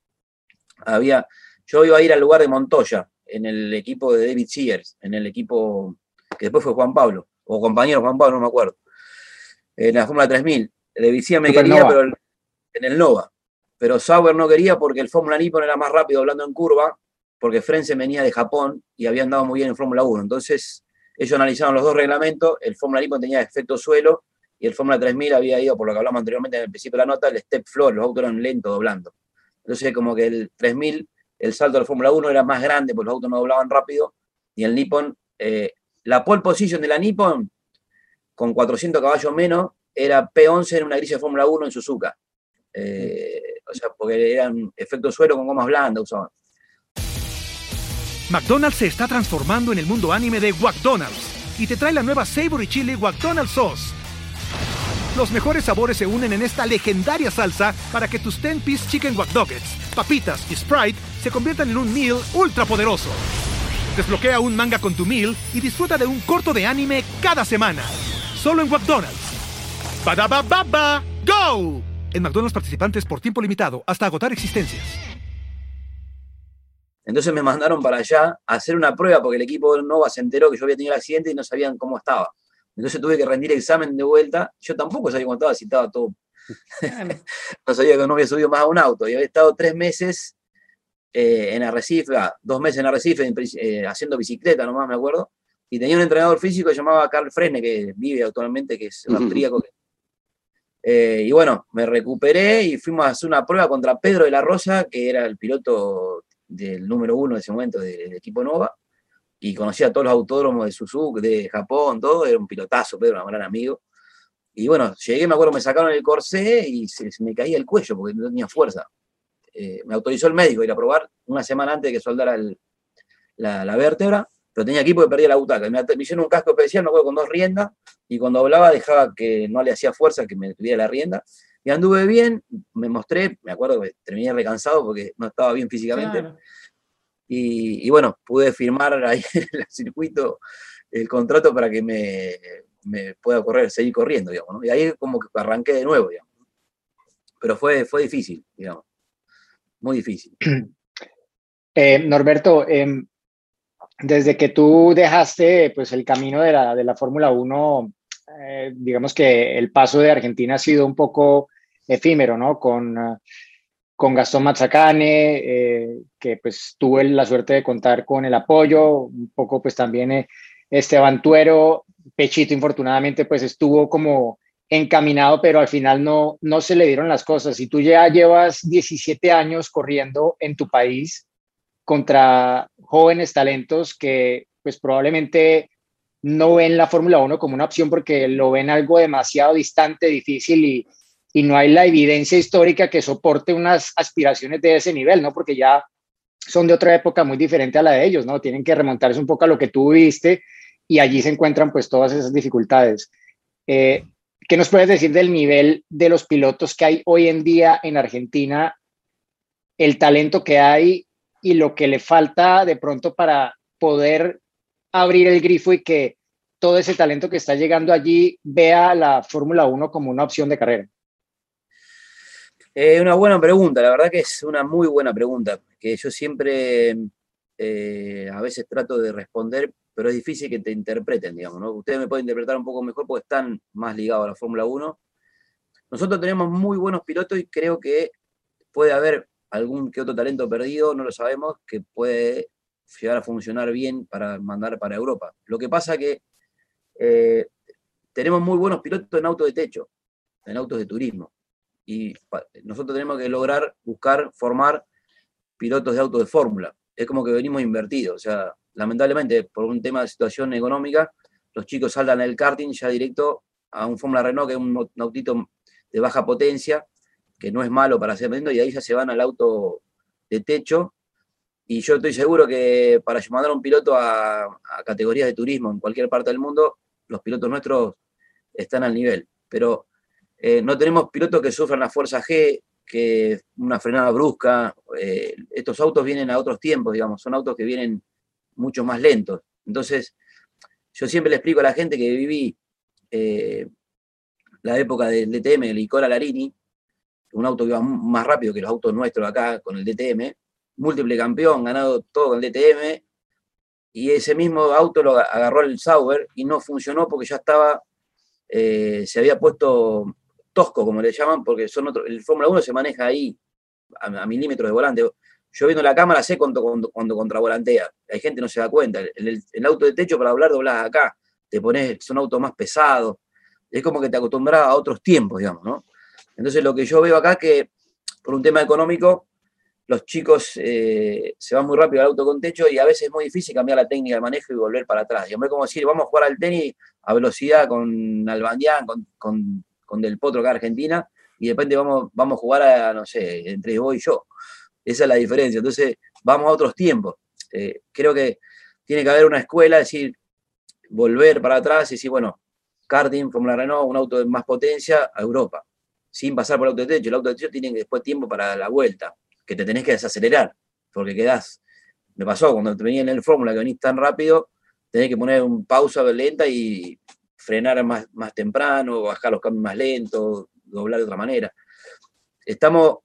Había, yo iba a ir al lugar de Montoya en el equipo de David Sears, en el equipo que después fue Juan Pablo o compañero Juan Pablo, no me acuerdo, en la Fórmula 3000. De Vicía me quería, pero en el Nova. Pero Sauber no quería porque el Fórmula Nippon era más rápido hablando en curva, porque Frenzen venía de Japón y había andado muy bien en Fórmula 1. Entonces, ellos analizaron los dos reglamentos, el Fórmula Nippon tenía efecto suelo y el Fórmula 3000 había ido, por lo que hablamos anteriormente en el principio de la nota, el step floor, los autos eran lentos doblando. Entonces, como que el 3000, el salto del Fórmula 1 era más grande porque los autos no doblaban rápido y el Nippon eh, la pole position de la Nippon, con 400 caballos menos, era P11 en una grilla de Fórmula 1 en Suzuka. Eh, o sea, porque eran efecto suelo con gomas blandas usaban. McDonald's se está transformando en el mundo anime de McDonald's y te trae la nueva Savory Chili McDonald's Sauce. Los mejores sabores se unen en esta legendaria salsa para que tus 10-piece chicken wack papitas y Sprite se conviertan en un meal ultra poderoso. Desbloquea un manga con tu meal y disfruta de un corto de anime cada semana. Solo en McDonald's. baba ¡Go! En McDonald's participantes por tiempo limitado hasta agotar existencias. Entonces me mandaron para allá a hacer una prueba porque el equipo Nova se enteró que yo había tenido el accidente y no sabían cómo estaba. Entonces tuve que rendir examen de vuelta. Yo tampoco sabía cómo estaba, si estaba todo. no sabía que no había subido más a un auto. Y había estado tres meses eh, en Arrecife, ah, dos meses en Arrecife eh, haciendo bicicleta nomás, me acuerdo, y tenía un entrenador físico que se llamaba Carl Fresne, que vive actualmente, que es austríaco. Eh, y bueno, me recuperé y fuimos a hacer una prueba contra Pedro de la Rosa, que era el piloto del número uno de ese momento del equipo Nova, y conocía a todos los autódromos de Suzuki, de Japón, todo, era un pilotazo, Pedro, un gran amigo. Y bueno, llegué, me acuerdo, me sacaron el corsé y se me caía el cuello porque no tenía fuerza. Eh, me autorizó el médico ir a probar una semana antes de que soldara la, vértebra, pero tenía equipo que perdía la butaca. Me, hicieron un casco especial, me acuerdo, con dos riendas, y cuando hablaba dejaba que no le hacía fuerza, que me tuviera la rienda. Y anduve bien, me mostré, me acuerdo que terminé recansado porque no estaba bien físicamente. Y, bueno, pude firmar ahí en el circuito el contrato para que me, me pueda correr, seguir corriendo, digamos. Y ahí como que arranqué de nuevo, digamos. Pero fue, fue difícil, digamos muy difícil. Eh, Norberto, em, desde que tú dejaste pues, el camino de la, de la Fórmula 1, eh, digamos que el paso de Argentina ha sido un poco efímero, ¿no? Con, con Gastón Mazzacane, eh, que pues tuve la suerte de contar con el apoyo, un poco pues también Esteban Tuero, Pechito infortunadamente pues estuvo como encaminado, pero al final no, no se le dieron las cosas. Si tú ya llevas 17 años corriendo en tu país contra jóvenes talentos que pues probablemente no ven la Fórmula 1 como una opción porque lo ven algo demasiado distante, difícil y, y no hay la evidencia histórica que soporte unas aspiraciones de ese nivel, ¿no? Porque ya son de otra época muy diferente a la de ellos, ¿no? Tienen que remontarse un poco a lo que tú viste y allí se encuentran pues todas esas dificultades. Eh, ¿Qué nos puedes decir del nivel de los pilotos que hay hoy en día en Argentina, el talento que hay y lo que le falta de pronto para poder abrir el grifo y que todo ese talento que está llegando allí vea la Fórmula 1 como una opción de carrera? Es una buena pregunta, la verdad que es una muy buena pregunta, que yo siempre eh, a veces trato de responder pero es difícil que te interpreten, digamos, ¿no? Ustedes me pueden interpretar un poco mejor porque están más ligados a la Fórmula 1. Nosotros tenemos muy buenos pilotos y creo que puede haber algún que otro talento perdido, no lo sabemos, que puede llegar a funcionar bien para mandar para Europa. Lo que pasa que eh, tenemos muy buenos pilotos en autos de techo, en autos de turismo. Y nosotros tenemos que lograr buscar, formar pilotos de autos de fórmula. Es como que venimos invertidos. O sea, lamentablemente por un tema de situación económica, los chicos salgan del karting ya directo a un Fórmula Renault, que es un autito de baja potencia, que no es malo para hacer y ahí ya se van al auto de techo. Y yo estoy seguro que para mandar a un piloto a, a categorías de turismo en cualquier parte del mundo, los pilotos nuestros están al nivel. Pero eh, no tenemos pilotos que sufran la fuerza G, que una frenada brusca. Eh, estos autos vienen a otros tiempos, digamos, son autos que vienen mucho más lentos. Entonces, yo siempre le explico a la gente que viví eh, la época del DTM, el Icora Larini, un auto que iba más rápido que los autos nuestros acá con el DTM, múltiple campeón, ganado todo con el DTM, y ese mismo auto lo agarró el Sauber y no funcionó porque ya estaba, eh, se había puesto tosco, como le llaman, porque son otro, el Fórmula 1 se maneja ahí a, milímetros de volante. Yo viendo la cámara sé cuando, cuando, cuando contravolantea, hay gente no se da cuenta. El, el, auto de techo para hablar doblás acá, te pones, son autos más pesados, es como que te acostumbras a otros tiempos, digamos, ¿no? Entonces lo que yo veo acá es que por un tema económico, los chicos eh, se van muy rápido al auto con techo y a veces es muy difícil cambiar la técnica de manejo y volver para atrás. Y es como decir, vamos a jugar al tenis a velocidad con Albandián, con, con, con, Del Potro acá Argentina, y de repente vamos, vamos a jugar a, no sé, entre vos y yo. Esa es la diferencia. Entonces, vamos a otros tiempos. Eh, creo que tiene que haber una escuela, es decir, volver para atrás y decir, bueno, karting, Fórmula Renault, un auto de más potencia a Europa, sin pasar por el auto de techo. El auto de techo tiene después tiempo para la vuelta que te tenés que desacelerar, porque quedás, me pasó cuando te venía en el Fórmula que venís tan rápido, tenés que poner un pausa lenta y frenar más, más temprano, bajar los cambios más lentos, doblar de otra manera. Estamos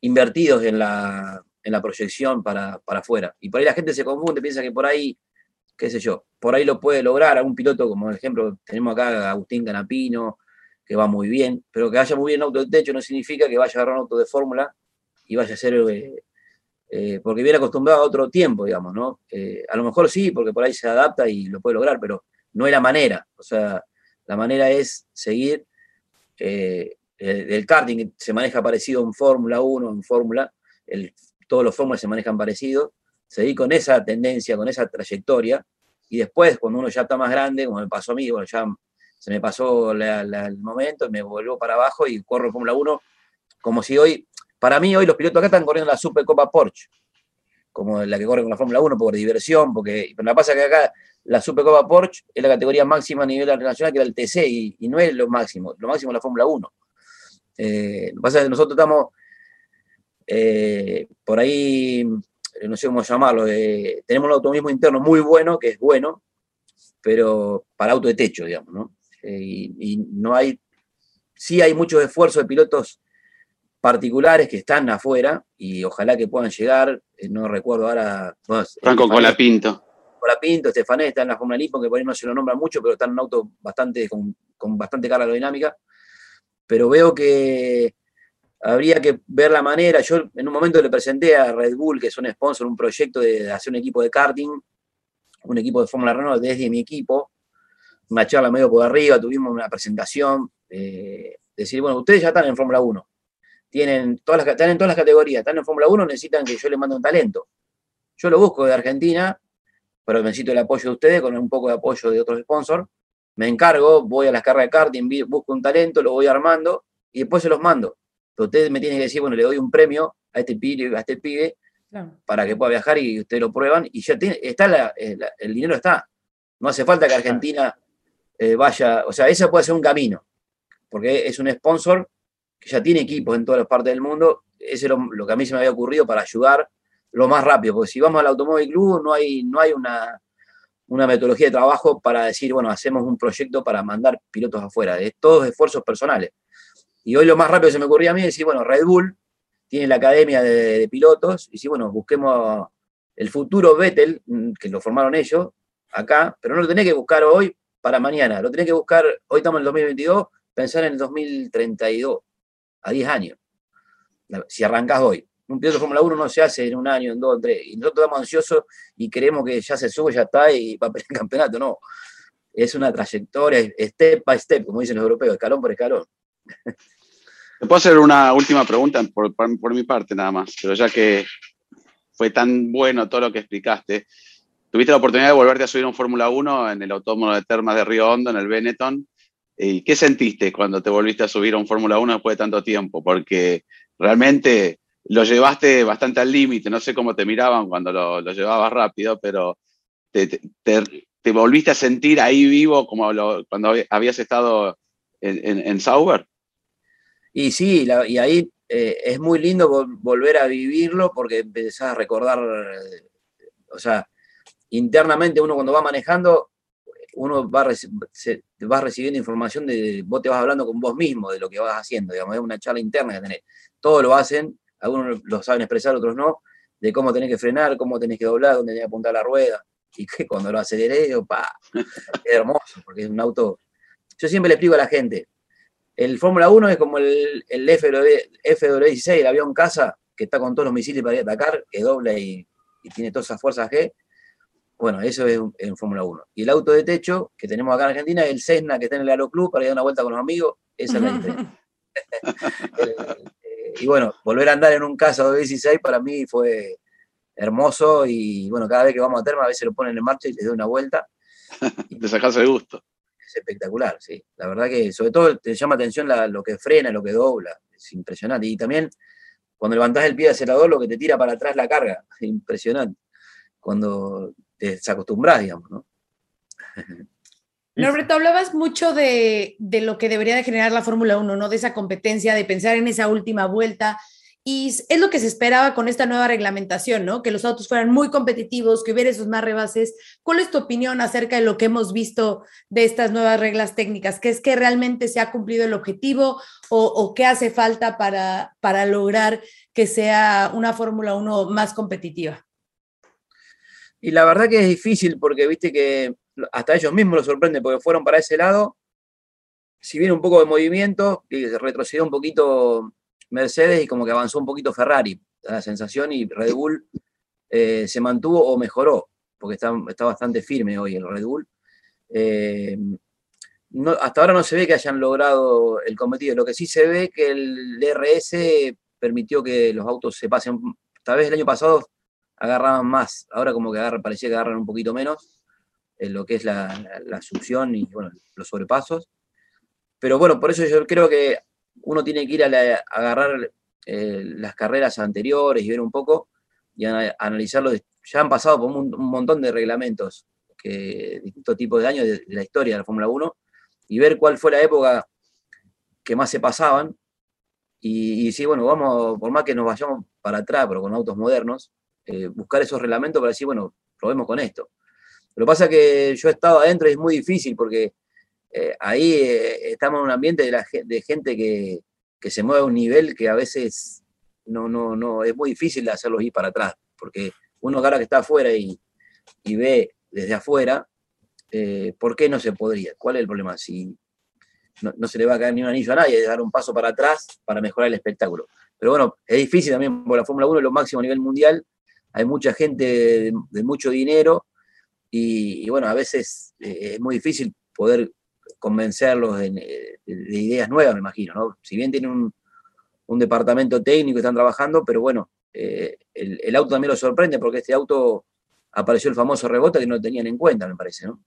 invertidos en la, en la proyección para, para afuera. Y por ahí la gente se confunde, piensa que por ahí, qué sé yo, por ahí lo puede lograr algún piloto, como ejemplo, tenemos acá a Agustín Canapino, que va muy bien, pero que vaya muy bien en auto de techo no significa que vaya a agarrar un auto de fórmula y vaya a ser, eh, eh, porque viene acostumbrado a otro tiempo, digamos, ¿no? Eh, a lo mejor sí, porque por ahí se adapta y lo puede lograr, pero no es la manera. O sea, la manera es seguir. el, karting se maneja parecido en Fórmula 1, en Fórmula, todos los fórmulas se manejan parecido, seguir con esa tendencia, con esa trayectoria, y después, cuando uno ya está más grande, como me pasó a mí, bueno, ya se me pasó el momento, me vuelvo para abajo y corro Fórmula 1, como si hoy para mí hoy los pilotos acá están corriendo la Supercopa Porsche, como la que corre con la Fórmula 1 por diversión, porque pero la pasa que acá la Supercopa Porsche es la categoría máxima a nivel internacional que era el TC y, no es lo máximo, lo máximo es la Fórmula 1. Eh, lo que pasa es que nosotros estamos eh, por ahí, no sé cómo llamarlo, eh, tenemos un automovilismo interno muy bueno, que es bueno, pero para auto de techo, digamos, ¿no? y, y no hay, sí hay muchos esfuerzos de pilotos particulares que están afuera y ojalá que puedan llegar. No recuerdo ahora. Franco Colapinto. Colapinto, Estefané está en la Fórmula Lipo, que por ahí no se lo nombra mucho, pero está en un auto bastante, con, bastante carga aerodinámica. Pero veo que habría que ver la manera. Yo en un momento le presenté a Red Bull, que es un sponsor, un proyecto de hacer un equipo de karting, un equipo de Fórmula Renault desde mi equipo. Una charla medio por arriba, tuvimos una presentación. Eh, decir, bueno, ustedes ya están en Fórmula 1 tienen todas las, están en todas las categorías, están en Fórmula 1, necesitan que yo les mande un talento. Yo lo busco de Argentina, pero necesito el apoyo de ustedes con un poco de apoyo de otros sponsors. Me encargo, voy a las carreras de karting, busco un talento, lo voy armando y después se los mando. Pero ustedes me tienen que decir, bueno, le doy un premio a este pibe, a este pibe para que pueda viajar y ustedes lo prueban y ya tiene, está eh, el dinero está. No hace falta que Argentina eh, vaya, o sea, ese puede ser un camino, porque es un sponsor que ya tiene equipos en todas las partes del mundo, eso es lo, que a mí se me había ocurrido para ayudar lo más rápido, porque si vamos al Automóvil Club no hay, no hay una, metodología de trabajo para decir, bueno, hacemos un proyecto para mandar pilotos afuera, es todos esfuerzos personales. Y hoy lo más rápido que se me ocurría a mí es decir, bueno, Red Bull tiene la academia de, pilotos, y si, bueno, busquemos el futuro Vettel, mm, que lo formaron ellos, acá, pero no lo tenés que buscar hoy para mañana, lo tenés que buscar, hoy estamos en el 2022, pensar en el 2032 a 10 años. Si arrancás hoy. Un piloto de Fórmula 1 no se hace en un año, en dos, en tres. Y nosotros estamos ansiosos y creemos que ya se sube, ya está y va a pelear el campeonato. No. Es una trayectoria, step by step, como dicen los europeos, escalón por escalón. Te puedo hacer una última pregunta por, por, mi parte nada más, pero ya que fue tan bueno todo lo que explicaste, tuviste la oportunidad de volverte a subir a un Fórmula 1 en el Autódromo de Termas de Río Hondo, en el Benetton. ¿Y qué sentiste cuando te volviste a subir a un Fórmula 1 después de tanto tiempo? Porque realmente lo llevaste bastante al límite, no sé cómo te miraban cuando lo, llevabas rápido, pero te, volviste a sentir ahí vivo como cuando habías estado en, Sauber. Y sí, y ahí eh, es muy lindo volver a vivirlo porque empezás a recordar, eh, o sea, internamente uno cuando va manejando, uno va, se, va recibiendo información de, vos te vas hablando con vos mismo de lo que vas haciendo, digamos, es una charla interna que tenés. Todos lo hacen, algunos lo saben expresar, otros no, de cómo tenés que frenar, cómo tenés que doblar, dónde tenés que apuntar la rueda, y que cuando lo aceleré, pa, es hermoso, porque es un auto... Yo siempre le explico a la gente, el Fórmula 1 es como el, el FW16, el avión casa, que está con todos los misiles para ir a atacar, que dobla y, y tiene todas esas fuerzas G, bueno, eso es en Fórmula 1. Y el auto de techo que tenemos acá en Argentina es el Cessna que está en el Aeroclub para ir a una vuelta con los amigos. Esa es la diferencia. y bueno, volver a andar en un casa de 16 para mí fue hermoso y bueno, cada vez que vamos a Terma a veces lo ponen en marcha y les doy una vuelta. de sacarse de gusto. Es espectacular, sí. La verdad que sobre todo te llama atención lo que frena, lo que dobla. Es impresionante. Y también cuando levantás el pie de acelerador, lo que te tira para atrás la carga. Impresionante. Cuando te desacostumbras, digamos, ¿no? Norberto, hablabas mucho de, lo que debería de generar la Fórmula 1, ¿no? De esa competencia, de pensar en esa última vuelta. Y es lo que se esperaba con esta nueva reglamentación, ¿no? Que los autos fueran muy competitivos, que hubiera esos más rebases. ¿Cuál es tu opinión acerca de lo que hemos visto de estas nuevas reglas técnicas? ¿Qué es que realmente se ha cumplido el objetivo o, o qué hace falta para, para lograr que sea una Fórmula 1 más competitiva? Y la verdad que es difícil porque viste que hasta ellos mismos lo sorprende porque fueron para ese lado. Si viene un poco de movimiento, y retrocedió un poquito Mercedes y como que avanzó un poquito Ferrari, la sensación, y Red Bull eh, se mantuvo o mejoró, porque está, está, bastante firme hoy el Red Bull. Eh, hasta ahora no se ve que hayan logrado el cometido. Lo que sí se ve que el DRS permitió que los autos se pasen. Tal vez el año pasado agarraban más. Ahora como que parecía que agarran un poquito menos en lo que es la, la, succión y bueno, los sobrepasos. Pero bueno, por eso yo creo que uno tiene que ir a, agarrar eh, las carreras anteriores y ver un poco y analizarlo. Ya han pasado por un, montón de reglamentos, que, distintos tipos de años de, la historia de la Fórmula 1, y ver cuál fue la época que más se pasaban. Y, y bueno, vamos, por más que nos vayamos para atrás, pero con autos modernos, eh, buscar esos reglamentos para decir, bueno, probemos con esto. Lo que pasa es que yo he estado adentro y es muy difícil porque eh, ahí eh, estamos en un ambiente de, la, de gente que, se mueve a un nivel que a veces no, no, no, es muy difícil de hacerlos ir para atrás, porque uno ahora que está afuera y, ve desde afuera, ¿por qué no se podría? ¿Cuál es el problema? Si no, no, se le va a caer ni un anillo a nadie, dar un paso para atrás para mejorar el espectáculo. Pero bueno, es difícil también, porque la Fórmula 1 es lo máximo a nivel mundial, hay mucha gente de, mucho dinero y, bueno, a veces eh, es muy difícil poder convencerlos de, ideas nuevas, me imagino, ¿no? Si bien tienen un, departamento técnico y están trabajando, pero bueno, eh, el, auto también lo sorprende porque este auto apareció el famoso rebote que no tenían en cuenta, me parece, ¿no?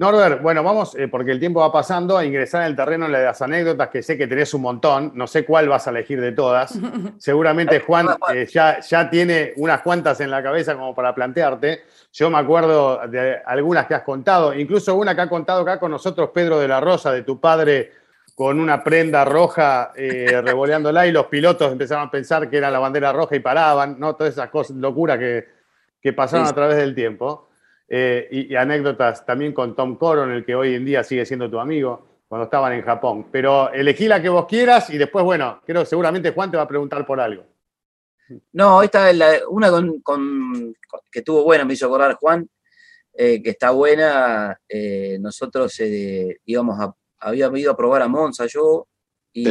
Norbert, bueno, vamos, eh, porque el tiempo va pasando, a ingresar en el terreno de las anécdotas, que sé que tenés un montón, no sé cuál vas a elegir de todas. Seguramente Juan eh, ya, ya tiene unas cuantas en la cabeza como para plantearte. Yo me acuerdo de algunas que has contado, incluso una que ha contado acá con nosotros Pedro de la Rosa, de tu padre con una prenda roja eh, revoleándola y los pilotos empezaron a pensar que era la bandera roja y paraban, ¿no? Todas esas cosas, locuras que, que pasaron a través del tiempo. Eh, y, anécdotas también con Tom Coron, el que hoy en día sigue siendo tu amigo, cuando estaban en Japón. Pero elegí la que vos quieras y después, bueno, creo seguramente Juan te va a preguntar por algo. No, esta es la, una con, que estuvo buena, me hizo acordar Juan, eh, que está buena. Eh, nosotros íbamos a, habíamos ido a probar a Monza yo y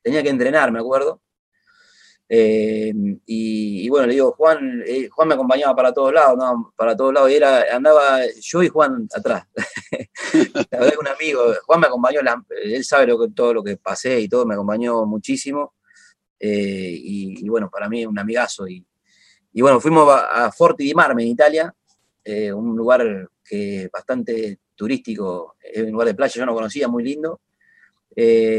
tenía que entrenar, me acuerdo. Eh, y, bueno, le digo, Juan, eh, Juan me acompañaba para todos lados, ¿no? Para todos lados, y era, andaba yo y Juan atrás. la verdad que un amigo, Juan me acompañó, él sabe lo que, todo lo que pasé y todo, me acompañó muchísimo. Eh, y, bueno, para mí es un amigazo. Y, Y bueno, fuimos a, Forti di Marme, en Italia, un lugar que bastante turístico, es un lugar de playa, yo no conocía, muy lindo.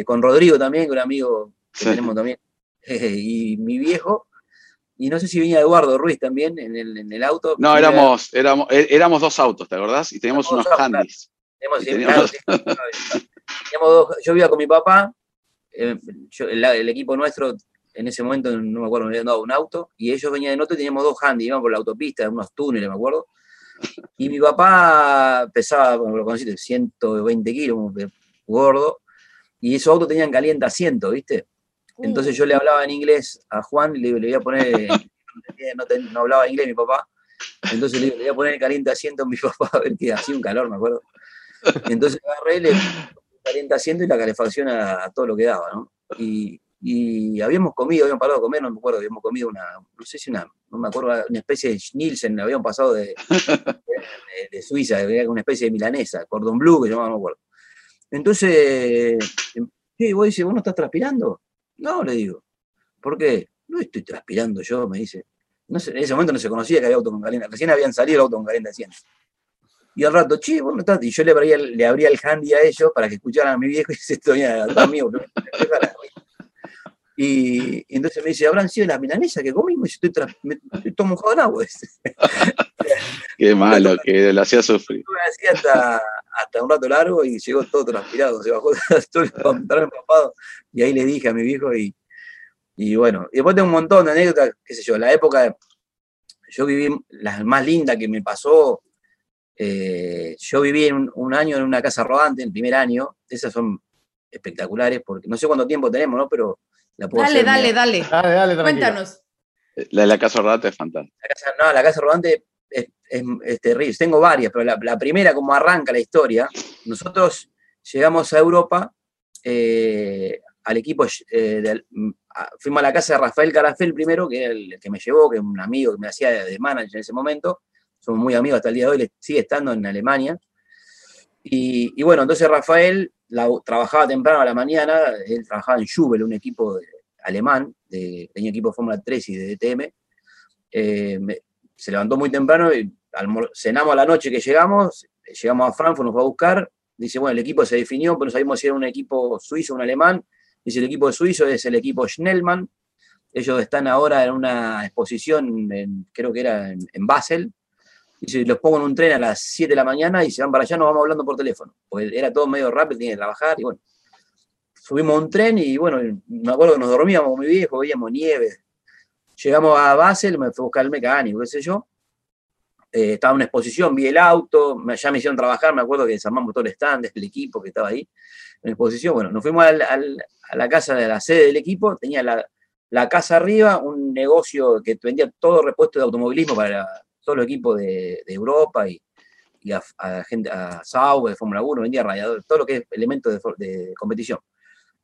Con Rodrigo también, que un amigo que tenemos también, y mi viejo, y no sé si venía Eduardo Ruiz también en el, en el auto. No, éramos, éramos, eh, éramos dos autos, ¿te acordás? Y teníamos unos handys. yo vivía con mi papá, eh, el, equipo nuestro en ese momento, no me acuerdo, me habían dado un auto, y ellos venían en otro y teníamos dos handys, íbamos por la autopista, unos túneles, me acuerdo. Y mi papá pesaba, como lo conociste, 120 kilos, gordo, y esos autos tenían caliente asiento, ¿viste? Entonces yo le hablaba en inglés a Juan y le, le voy a poner, no, hablaba inglés mi papá, entonces le, le voy a poner el caliente asiento a mi papá a ver que hacía un calor, me acuerdo. Entonces agarré, le caliente asiento y la calefacción a, todo lo que daba, ¿no? Y, y, habíamos comido, habíamos parado a comer, no me acuerdo, habíamos comido una, no sé si una, no me acuerdo, una especie de Nielsen, habíamos pasado de, de, Suiza, una especie de milanesa, cordon blue que llamaba, no me acuerdo. Entonces, ¿qué? ¿Vos dices, vos no estás transpirando? No, le digo. ¿Por qué? No estoy transpirando yo, me dice. No sé, en ese momento no se conocía que había auto con caliente. Recién habían salido el auto con caliente asiento. Y al rato, che, vos no estás. Y yo le abría, le abría el handy a ellos para que escucharan a mi viejo y se estoy atrás mío. Y, y, entonces me dice, ¿habrán sido las milanesas que comimos? Y estoy, me, estoy todo mojado en agua. Qué malo, que lo hacía sufrir. Hacía hasta, hasta un rato largo y llegó todo transpirado, se bajó todo el pantalón empapado. Y ahí le dije a mi viejo y, y bueno, y después tengo un montón de anécdotas, qué sé yo, la época, yo viví, la más linda que me pasó, eh, yo viví un, un, año en una casa rodante, el primer año, esas son espectaculares, porque no sé cuánto tiempo tenemos, ¿no? Pero la puedo dale, dale, dale, dale, dale, Cuéntanos. La de la casa rodante es fantástica. no, la casa rodante Tengo varias, pero la, la, primera, como arranca la historia, nosotros llegamos a Europa eh, al equipo, eh, fuimos a la casa de Rafael Carafel primero, que era el que me llevó, que es un amigo que me hacía de manager en ese momento, somos muy amigos hasta el día de hoy, sigue estando en Alemania. Y, bueno, entonces Rafael trabajaba temprano a la mañana, él trabajaba en Jubel, un equipo alemán, de, tenía equipo de Fórmula 3 y de DTM. Eh, se levantó muy temprano y cenamos a la noche que llegamos, llegamos a Frankfurt, nos va a buscar, dice, bueno, el equipo se definió, pero no sabíamos si era un equipo suizo o un alemán, dice, el equipo suizo es el equipo Schnellmann, ellos están ahora en una exposición, creo que era en Basel, Dice, los pongo en un tren a las 7 de la mañana y se van para allá, nos vamos hablando por teléfono. Porque era todo medio rápido, tenía que trabajar y bueno. Subimos un tren y bueno, me acuerdo que nos dormíamos con mi viejo, veíamos nieve. Llegamos a Basel, me fue a buscar el mecánico, qué sé yo. Eh, estaba en una exposición, vi el auto, ya me hicieron trabajar, me acuerdo que desarmamos todo el stand, el equipo que estaba ahí en exposición. Bueno, nos fuimos a la casa de la sede del equipo, tenía la, la casa arriba, un negocio que vendía todo repuesto de automovilismo para todos los equipos de, Europa y, a, gente, a Sauber, de Fórmula 1, vendía radiadores, todo lo que es elementos de, competición.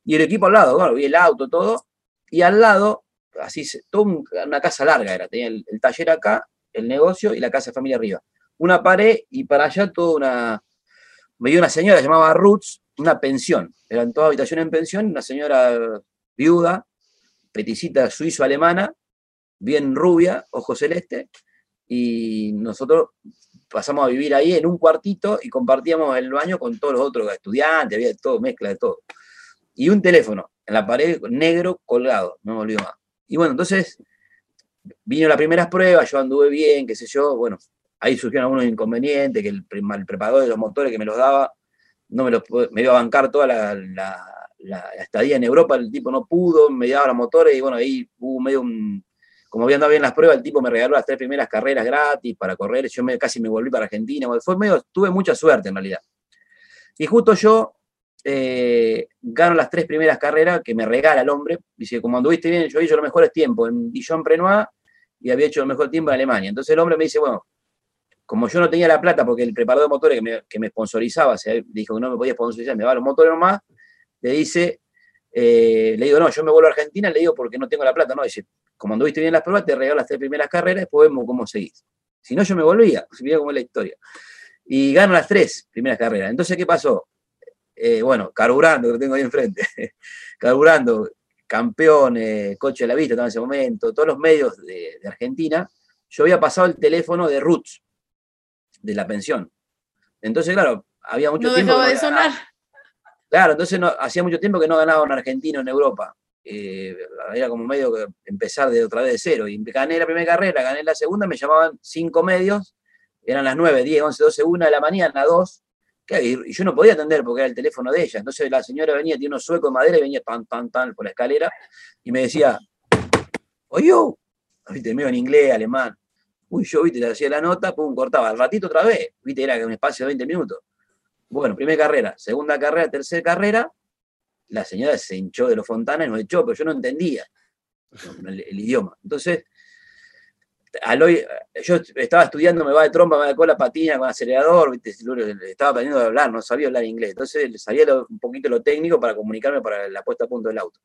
Y el equipo al lado, bueno, vi el auto, todo, y al lado, así, toda una casa larga era, tenía el, taller acá, el negocio y la casa de familia arriba. Una pared y para allá toda una, me dio una señora llamaba Roots, una pensión, eran todas habitaciones en pensión, una señora viuda, peticita suizo-alemana, bien rubia, ojo celeste, y nosotros pasamos a vivir ahí en un cuartito y compartíamos el baño con todos los otros estudiantes, había todo, mezcla de todo. Y un teléfono en la pared negro colgado, no me olvido más. Y bueno, entonces vino las primeras pruebas, yo anduve bien, qué sé yo, bueno, ahí surgieron algunos inconvenientes, que el, el preparador de los motores que me los daba, no me, los, me iba a bancar toda la, estadía en Europa, el tipo no pudo, me daba los motores y bueno, ahí hubo medio un, como había andado bien las pruebas, el tipo me regaló las tres primeras carreras gratis para correr, yo casi me volví para Argentina, fue medio, tuve mucha suerte en realidad. Y justo yo eh, gano las tres primeras carreras que me regala el hombre, dice, como anduviste bien, yo hecho los mejores tiempos en Dijon-Prenois y había hecho el mejor tiempo en Alemania. Entonces el hombre me dice, bueno, como yo no tenía la plata porque el preparador de motores que me, que me sponsorizaba, se dijo que no me podía sponsorizar, me va los motores nomás, le dice, eh, le digo, no, yo me vuelvo a Argentina, le digo porque no tengo la plata, no, dice, como anduviste bien las pruebas, te regalo las tres primeras carreras, después vemos cómo seguís. Si no, yo me volvía, mira cómo es la historia. Y gano las tres primeras carreras. Entonces, ¿qué pasó? Eh, bueno, carburando, que lo tengo ahí enfrente, carburando, campeón, coche de la vista en ese momento, todos los medios de, Argentina yo había pasado el teléfono de Roots, de la pensión. Entonces, claro, había mucho No tiempo. dejaba que de sonar. Claro, entonces no, hacía mucho tiempo que no ganaba un argentino en Europa. Eh, era como medio que empezar de otra vez de cero. Y gané la primera carrera, gané la segunda, me llamaban cinco medios, eran las 9, 10, 11, 12, 1 de la mañana, 2. Y yo no podía atender porque era el teléfono de ella. Entonces la señora venía, tiene unos suecos de madera y venía tan, tan, tan por la escalera y me decía, oye, viste, medio en inglés, alemán. Uy, yo, viste, le hacía la nota, pum, cortaba. Al ratito otra vez, viste, era un espacio de 20 minutos. Bueno, primera carrera, segunda carrera, tercera carrera, la señora se hinchó de los fontanas y nos echó, pero yo no entendía el idioma. Entonces, al hoy, yo estaba estudiando, me va de trompa, me va de cola, patina con acelerador, estaba aprendiendo a hablar, no sabía hablar inglés. Entonces sabía un poquito lo técnico para comunicarme para la puesta a punto del auto.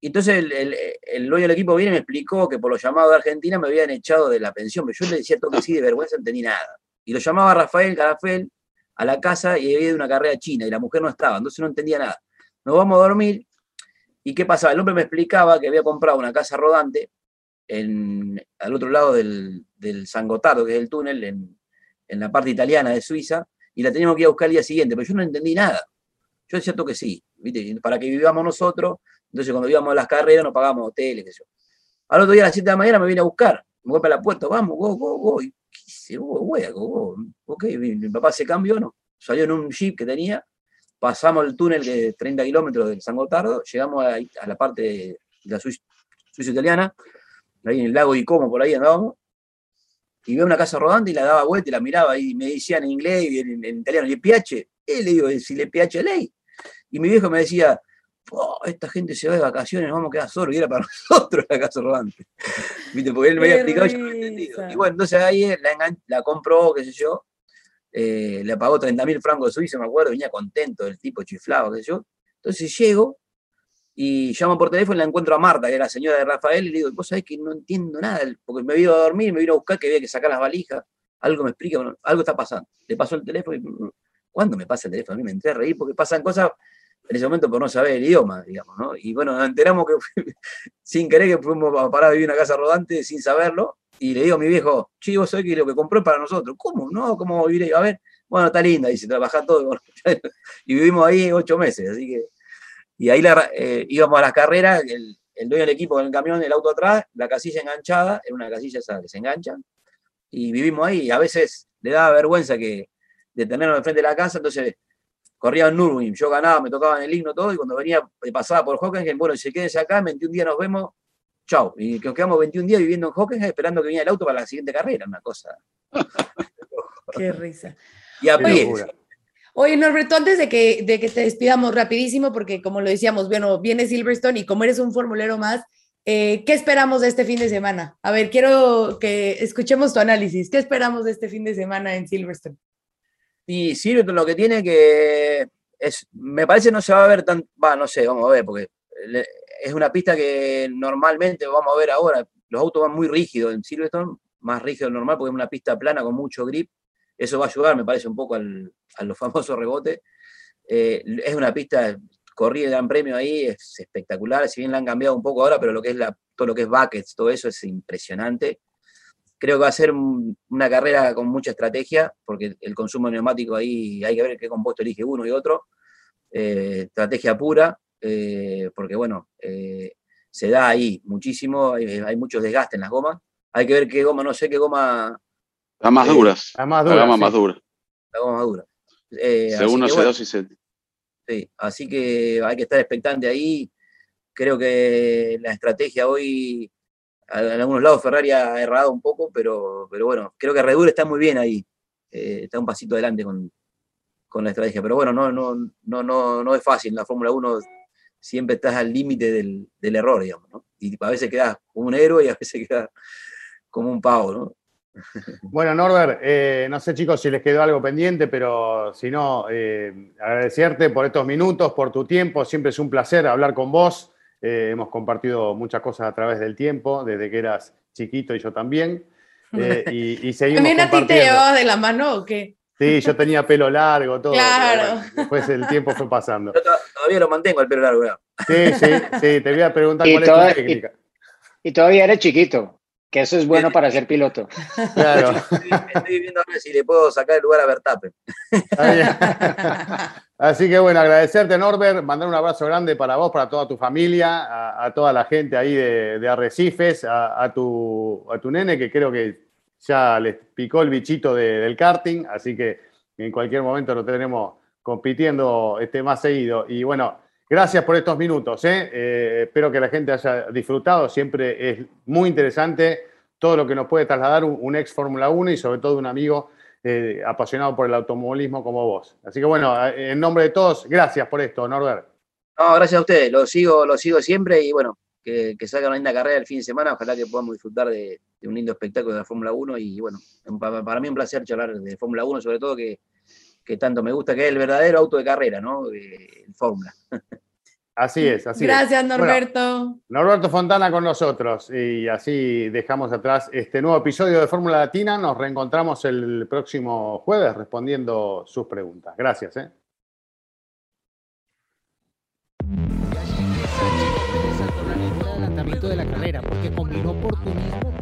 Entonces el, el, el dueño del equipo viene y me explicó que por los llamados de Argentina me habían echado de la pensión, pero yo le decía todo que sí, de vergüenza no entendí nada. Y lo llamaba Rafael Carafel a la casa y había ido una carrera china y la mujer no estaba, entonces no entendía nada. Nos vamos a dormir y ¿qué pasaba? El hombre me explicaba que había comprado una casa rodante en, al otro lado del, del San Gotardo, que es el túnel, en, en la parte italiana de Suiza, y la teníamos que ir a buscar el día siguiente, pero yo no entendí nada. Yo decía que sí, ¿viste? para que vivamos nosotros, entonces cuando íbamos a las carreras nos pagábamos hoteles, qué sé yo. Al otro día a las 7 de la mañana me viene a buscar, me golpea la puerta, vamos, go, go, go. Y, ¿qué hice? Go, wea, go, go. Ok, mi, mi papá se cambió, ¿no? Salió en un jeep que tenía, pasamos el túnel de 30 kilómetros del San Gotardo, llegamos a, a la parte de la Suiza italiana, ahí en el lago de Como, por ahí andábamos, y veo una casa rodante y la daba vuelta y la miraba y me decían en inglés y en, en italiano, ¿le piace? Y le digo, si le piace ley. Y mi viejo me decía, "Oh, esta gente se va de vacaciones, nos vamos a quedar solos, y era para nosotros la casa rodante. ¿Viste? Porque él me había explicado y yo no había entendido. Y bueno, entonces ahí la, engan- la compró, qué sé yo, eh, le pagó 30 mil francos suizos, me acuerdo, venía contento, el tipo chiflado, qué sé yo. Entonces llego y llamo por teléfono y la encuentro a Marta, que era la señora de Rafael, y le digo, vos sabés que no entiendo nada, porque me vino a dormir, me vino a buscar que había que sacar las valijas, algo me explica, bueno, algo está pasando. Le pasó el teléfono y, mm, ¿cuándo me pasa el teléfono? A mí me entré a reír porque pasan cosas en ese momento por no saber el idioma, digamos, ¿no? Y bueno, nos enteramos que sin querer que fuimos a parar a vivir en una casa rodante sin saberlo, y le digo a mi viejo, che, vos sabés que lo que compró es para nosotros. ¿Cómo? No, ¿cómo vivir ahí? A ver, bueno, está linda, dice, trabajar todo. y vivimos ahí ocho meses, así que. Y ahí la- eh, íbamos a las carreras, el, el dueño del equipo con el camión, el auto atrás, la casilla enganchada, era una casilla esa que se enganchan, y vivimos ahí. Y a veces le daba vergüenza que detenernos enfrente de la casa, entonces corría en Nürburgring, yo ganaba, me tocaba en el himno todo, y cuando venía, eh, pasaba por Hockenheim, bueno, si quédense acá, en 21 días nos vemos, chau. Y nos quedamos 21 días viviendo en Hockenheim esperando que viniera el auto para la siguiente carrera, una cosa. Qué risa. Y a Qué pie. Oye, Norberto, antes de que, de que te despidamos rapidísimo, porque como lo decíamos, bueno, viene Silverstone y como eres un formulero más, eh, ¿qué esperamos de este fin de semana? A ver, quiero que escuchemos tu análisis. ¿Qué esperamos de este fin de semana en Silverstone? Y Silverstone lo que tiene que es, me parece no se va a ver tan, va, no sé, vamos a ver, porque es una pista que normalmente vamos a ver ahora, los autos van muy rígidos en Silverstone, más rígido normal porque es una pista plana con mucho grip, eso va a ayudar, me parece, un poco al, a los famosos rebotes. Eh, es una pista, corrí el Gran Premio ahí, es espectacular, si bien la han cambiado un poco ahora, pero lo que es todo lo que es buckets, todo eso es impresionante. Creo que va a ser un- una carrera con mucha estrategia, porque el consumo neumático ahí hay que ver qué compuesto elige uno y otro. Eh, estrategia pura, eh, porque bueno, se da ahí muchísimo, hay, hay muchos desgastes en las gomas. Hay que ver qué goma, no sé qué goma, Las más Eh, duras. La más La dura. gama sí. más dura. la goma más dura. Eh, C1, que, bueno, C2 y C. Sí, así que hay que estar expectante ahí. Creo que la estrategia hoy, en algunos lados Ferrari ha errado un poco, pero, pero bueno, creo que Red Bull está muy bien ahí. Eh, está un pasito adelante con, con la estrategia. Pero bueno, no, no, no, no, no es fácil. En la Fórmula 1 siempre estás al límite del, del error, digamos, ¿no? Y a veces quedas como un héroe y a veces quedas como un pavo, ¿no? Bueno, Norbert, eh, no sé chicos si les quedó algo pendiente, pero si no, eh, agradecerte por estos minutos, por tu tiempo. Siempre es un placer hablar con vos. Eh, hemos compartido muchas cosas a través del tiempo, desde que eras chiquito y yo también. Eh, y, y seguimos ¿También a ti te llevabas de la mano o qué? Sí, yo tenía pelo largo, todo. Claro. bueno, después el tiempo fue pasando. Yo to- todavía lo mantengo el pelo largo. ¿verdad? Sí, sí, sí, te voy a preguntar Y cuál es tu técnica. Y todavía eres chiquito. Que eso es bueno para ser piloto. Claro. Estoy, viendo a ver si le puedo sacar el lugar a Vertappen. Así que bueno, agradecerte, Norbert, mandar un abrazo grande para vos, para toda tu familia, a, toda la gente ahí de, Arrecifes, a, tu, a tu nene, que creo que ya les picó el bichito del karting, así que en cualquier momento lo tenemos compitiendo este, más seguido. Y bueno, gracias por estos minutos. ¿eh? Eh, espero que la gente haya disfrutado. Siempre es muy interesante todo lo que nos puede trasladar un, ex Fórmula 1 y sobre todo un amigo eh, apasionado por el automovilismo como vos. Así que bueno, en nombre de todos, gracias por esto, Norbert. No, gracias a ustedes. Lo sigo, lo sigo siempre y bueno, que, salga una linda carrera el fin de semana. Ojalá que podamos disfrutar de, un lindo espectáculo de la Fórmula 1. Y bueno, para, mí un placer charlar de Fórmula 1, sobre todo que, tanto me gusta, que es el verdadero auto de carrera, ¿no? El Fórmula. Así es, así Gracias, Norberto. Norberto Fontana con nosotros. Y así dejamos atrás este nuevo episodio de Fórmula Latina. Nos reencontramos el próximo jueves respondiendo sus preguntas. Gracias. ¿eh? de la carrera, porque combinó oportunismo